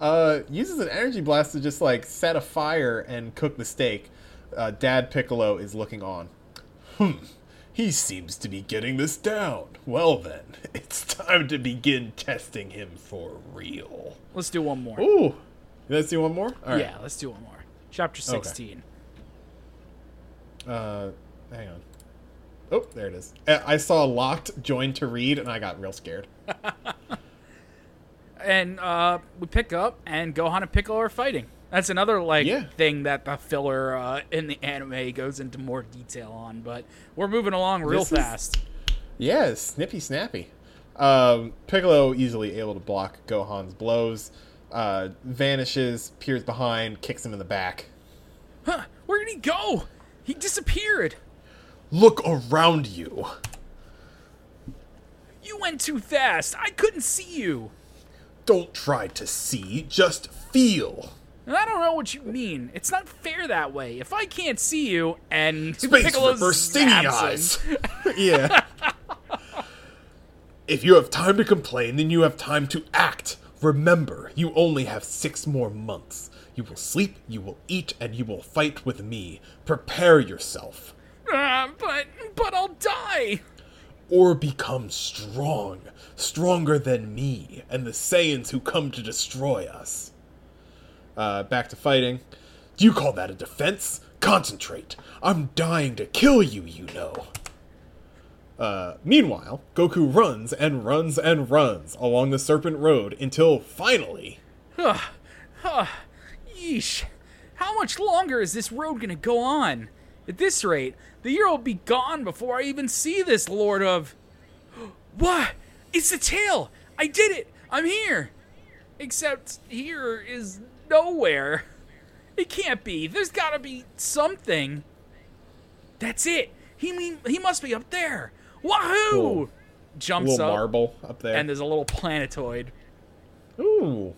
Speaker 1: uh, uses an energy blast to just like set a fire and cook the steak. Uh, Dad Piccolo is looking on. Hmm. He seems to be getting this down. Well then, it's time to begin testing him for real.
Speaker 2: let's do one more.
Speaker 1: Ooh. Let's do one more? All right.
Speaker 2: Yeah, let's do one more. Chapter 16.
Speaker 1: Uh, hang on. Oh, there it is. I I saw a locked, joined to read, and I got real scared.
Speaker 2: And uh, we pick up, and Gohan and Piccolo are fighting. That's another like
Speaker 1: Yeah.
Speaker 2: thing that the filler uh, in the anime goes into more detail on. But we're moving along real
Speaker 1: This is-
Speaker 2: fast.
Speaker 1: Yeah, snippy snappy. Um, Piccolo easily able to block Gohan's blows. Uh, vanishes, peers behind, kicks him in the back.
Speaker 2: Huh? Where did he go? He disappeared.
Speaker 1: Look around you.
Speaker 2: You went too fast. I couldn't see you.
Speaker 1: Don't try to see, just feel.
Speaker 2: I don't know what you mean. It's not fair that way. If I can't see you and
Speaker 1: Space Ripper stingy eyes. yeah. if you have time to complain, then you have time to act. Remember, you only have six more months. You will sleep, you will eat, and you will fight with me. Prepare yourself.
Speaker 2: Uh, but but I'll die.
Speaker 1: Or become strong. Stronger than me and the Saiyans who come to destroy us. Uh, back to fighting. Do you call that a defense? Concentrate. I'm dying to kill you, you know. Uh, meanwhile, Goku runs and runs and runs along the Serpent Road until finally.
Speaker 2: Yeesh. How much longer is this road gonna go on? At this rate, the year will be gone before I even see this Lord of. What? It's the tail! I did it! I'm here! Except here is nowhere. It can't be. There's gotta be something. That's it. He mean he must be up there. Wahoo!
Speaker 3: Cool.
Speaker 2: Jumps
Speaker 3: little
Speaker 2: up,
Speaker 3: marble up there.
Speaker 2: and there's a little planetoid.
Speaker 3: Ooh.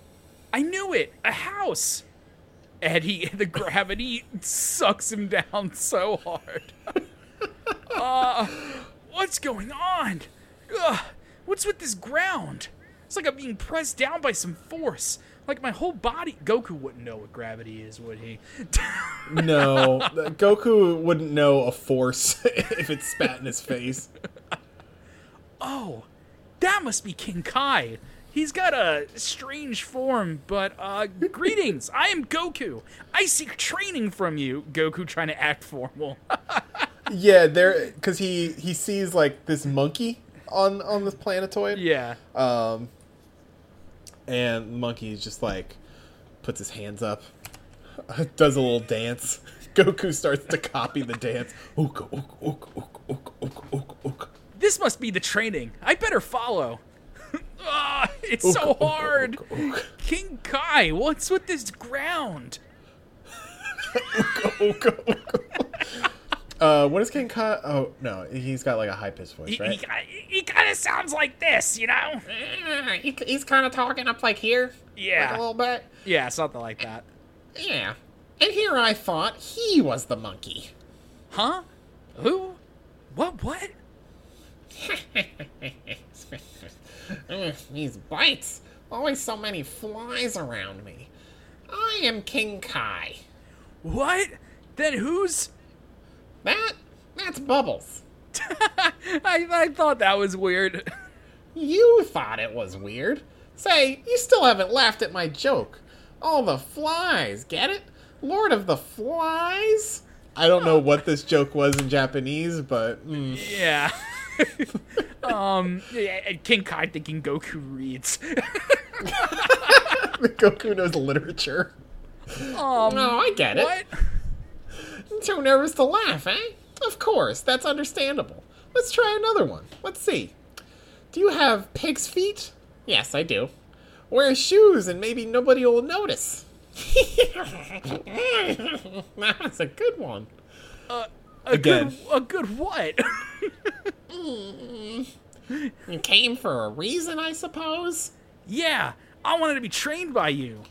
Speaker 2: I knew it. A house. And he, the gravity sucks him down so hard. uh, what's going on? Ugh, what's with this ground? It's like I'm being pressed down by some force. Like my whole body. Goku wouldn't know what gravity is, would he?
Speaker 3: No, Goku wouldn't know a force if it spat in his face.
Speaker 2: Oh, that must be King Kai. He's got a strange form, but uh, greetings. I am Goku. I seek training from you. Goku trying to act formal.
Speaker 3: Yeah, there because he he sees like this monkey on on this planetoid.
Speaker 2: yeah.
Speaker 3: Um, and monkey just like puts his hands up, does a little dance. Goku starts to copy the dance. Ook, ook, ook, ook, ook, ook, ook, ook.
Speaker 2: This must be the training. I better follow. ah, it's so
Speaker 3: Ook, ook,
Speaker 2: hard.
Speaker 3: ook, ook.
Speaker 2: King Kai, what's with this ground?
Speaker 3: Ook, ook, ook. Uh, what is King Kai? Oh no, he's got like a high pitched voice,
Speaker 2: He,
Speaker 3: right?
Speaker 2: he, he kind of sounds like this, you know?
Speaker 1: He, he's kind of talking up like here, like
Speaker 2: Yeah.
Speaker 1: a little bit.
Speaker 2: Yeah, something like that.
Speaker 1: Yeah. And here I thought he was the monkey.
Speaker 2: Huh? Who? What? What?
Speaker 1: These bites. Always so many flies around me. I am King Kai.
Speaker 2: What? Then who's?
Speaker 1: That? That's Bubbles.
Speaker 2: I, I thought that was weird.
Speaker 1: You thought it was weird. Say, you still haven't laughed at my joke. All the flies, get it? Lord of the Flies?
Speaker 3: I don't know what this joke was in Japanese, but mm,
Speaker 2: yeah. um, yeah, and King Kai thinking Goku reads.
Speaker 3: Goku knows literature.
Speaker 2: um,
Speaker 1: No, I get it.
Speaker 2: what?
Speaker 1: Too nervous to laugh, eh? Of course, that's understandable. Let's try another one. Let's see. Do you have pig's feet? Yes, I do. Wear shoes and maybe nobody will notice. That's a good one.
Speaker 2: A
Speaker 3: Again.
Speaker 2: good, a good what?
Speaker 1: You came for a reason, I suppose?
Speaker 2: yeah, I wanted to be trained by you.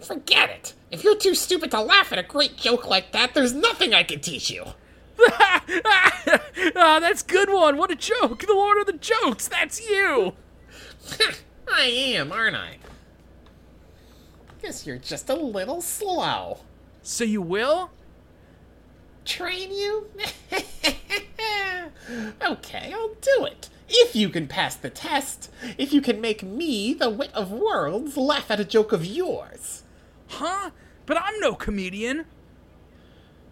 Speaker 1: Forget it. If you're too stupid to laugh at a great joke like that, there's nothing I can teach you.
Speaker 2: ah, that's good one. What a joke! The Lord of the Jokes. That's you.
Speaker 1: I am, aren't I? Guess you're just a little slow.
Speaker 2: So you will?
Speaker 1: Train you? okay, I'll do it. If you can pass the test. If you can make me, the wit of worlds, laugh at a joke of yours.
Speaker 2: Huh? But I'm no comedian.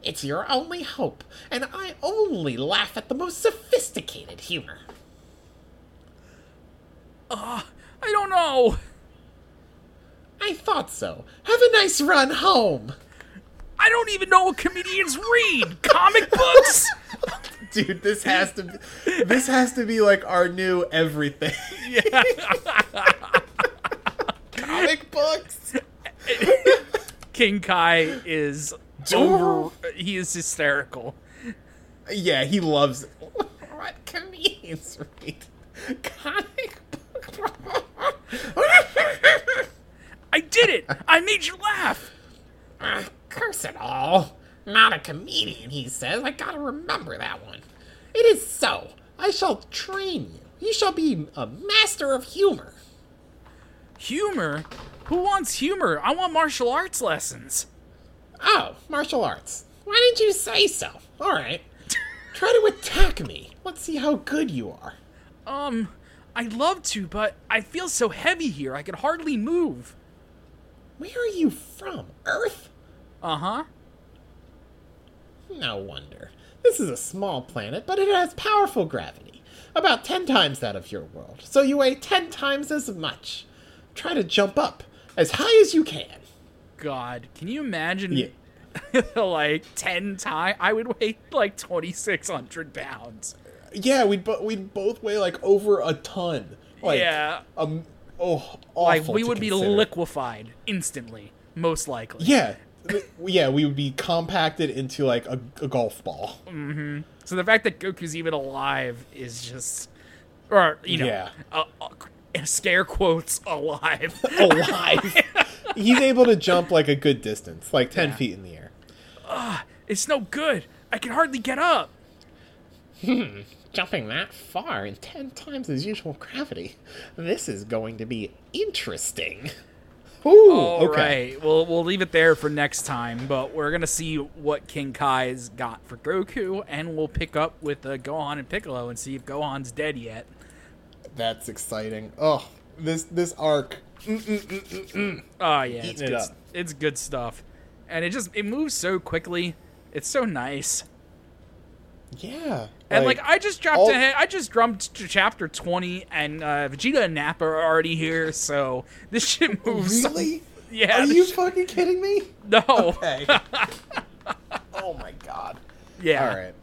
Speaker 1: It's your only hope, and I only laugh at the most sophisticated humor.
Speaker 2: Ah, I don't know.
Speaker 1: I thought so. Have a nice run home.
Speaker 2: I don't even know what comedians read. Comic books?
Speaker 3: Dude, this has to be this has to be like our new everything.
Speaker 2: Yeah.
Speaker 3: Comic books.
Speaker 2: King Kai is over. He is hysterical.
Speaker 3: Yeah, he loves it.
Speaker 1: What comedians read? Comic book.
Speaker 2: I did it. I made you laugh.
Speaker 1: Curse it all. Not a comedian, he says. I gotta remember that one. It is so. I shall train you. You shall be a master of humor.
Speaker 2: Humor? Who wants humor? I want martial arts lessons.
Speaker 1: Oh, martial arts. Why didn't you say so? Alright. Try to attack me. Let's see how good you are.
Speaker 2: Um, I'd love to, but I feel so heavy here. I could hardly move.
Speaker 1: Where are you from? Earth?
Speaker 2: Uh huh.
Speaker 1: No wonder. This is a small planet, but it has powerful gravity. About ten times that of your world. So you weigh ten times as much. Try to jump up.
Speaker 4: as high as you can.
Speaker 2: God, can you imagine?
Speaker 1: Yeah.
Speaker 2: like ten times, I would weigh like twenty six hundred pounds.
Speaker 1: Yeah, we'd bo- we'd both weigh like over a ton. Like,
Speaker 2: Yeah.
Speaker 1: Um. Oh, awful
Speaker 2: Like we would be liquefied instantly, most likely.
Speaker 1: Yeah. Yeah, we would be compacted into like a, a golf ball.
Speaker 2: So the fact that Goku's even alive is just, or you know,
Speaker 1: Yeah.
Speaker 2: uh, uh, scare quotes alive.
Speaker 1: Alive. He's able to jump like a good distance, like ten
Speaker 2: Yeah.
Speaker 1: feet in the air.
Speaker 2: Ah, it's no good. I can hardly get up.
Speaker 4: Jumping that far in ten times his usual gravity. This is going to be interesting.
Speaker 1: Ooh.
Speaker 2: All
Speaker 1: okay.
Speaker 2: right, we'll we'll leave it there for next time. But we're gonna see what King Kai's got for Goku, and we'll pick up with uh, Gohan and Piccolo and see if Gohan's dead yet.
Speaker 1: That's exciting. Oh, this this arc.
Speaker 2: Oh yeah, it's
Speaker 1: Eating it up.
Speaker 2: It's good stuff, and it just it moves so quickly. It's so nice.
Speaker 1: Yeah.
Speaker 2: And like, I just dropped
Speaker 1: all-
Speaker 2: ahead. I just jumped to chapter twenty, and uh, Vegeta and Nappa are already here. So this shit moves.
Speaker 1: really?
Speaker 2: yeah.
Speaker 1: Are you
Speaker 2: shit-
Speaker 1: fucking kidding me?
Speaker 2: no.
Speaker 1: Okay. oh my god.
Speaker 2: Yeah.
Speaker 1: All right.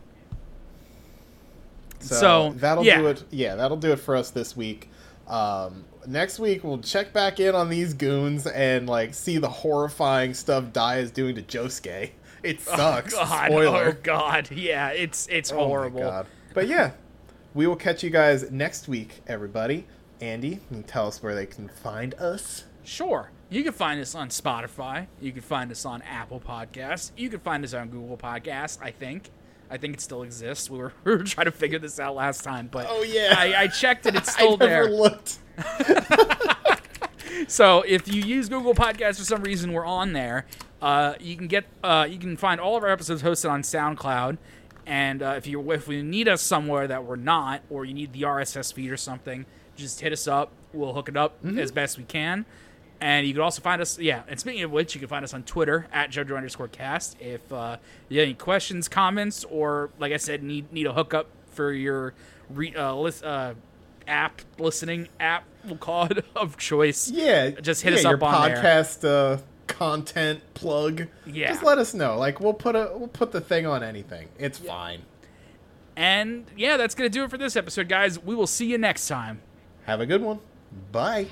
Speaker 1: So,
Speaker 2: So,
Speaker 1: that'll
Speaker 2: yeah.
Speaker 1: do it. Yeah, that'll do it for us this week. Um, next week we'll check back in on these goons and like see the horrifying stuff Dai is doing to Josuke. It oh, sucks.
Speaker 2: Oh God.
Speaker 1: Spoiler.
Speaker 2: Oh God. Yeah. It's it's
Speaker 1: Oh
Speaker 2: horrible.
Speaker 1: God. But yeah, we will catch you guys next week, everybody. Andy, can you tell us where they can find us?
Speaker 2: Sure. You can find us on Spotify. You can find us on Apple Podcasts. You can find us on Google Podcasts, I think. I think it still exists. We were, we were trying to figure this out last time, but
Speaker 1: Oh, yeah.
Speaker 2: I, I checked it. It's still there.
Speaker 1: looked.
Speaker 2: So if you use Google Podcasts for some reason, we're on there. Uh, you can get uh, you can find all of our episodes hosted on SoundCloud. And uh, if you if you need us somewhere that we're not, or you need the RSS feed or something, just hit us up. We'll hook it up as best we can. And you can also find us, yeah. And speaking of which, you can find us on Twitter at JoJo underscore cast. If uh, you have any questions, comments, or like I said, need need a hookup for your re, uh, list, uh, app listening app, we'll call it of choice.
Speaker 1: Yeah,
Speaker 2: Just hit
Speaker 1: yeah,
Speaker 2: us
Speaker 1: your
Speaker 2: up on there.
Speaker 1: podcast uh, content plug.
Speaker 2: Yeah.
Speaker 1: just let us know. Like we'll put a we'll put the thing on anything. It's fine.
Speaker 2: And yeah, that's gonna do it for this episode, guys. We will see you next time.
Speaker 1: Have a good one. Bye.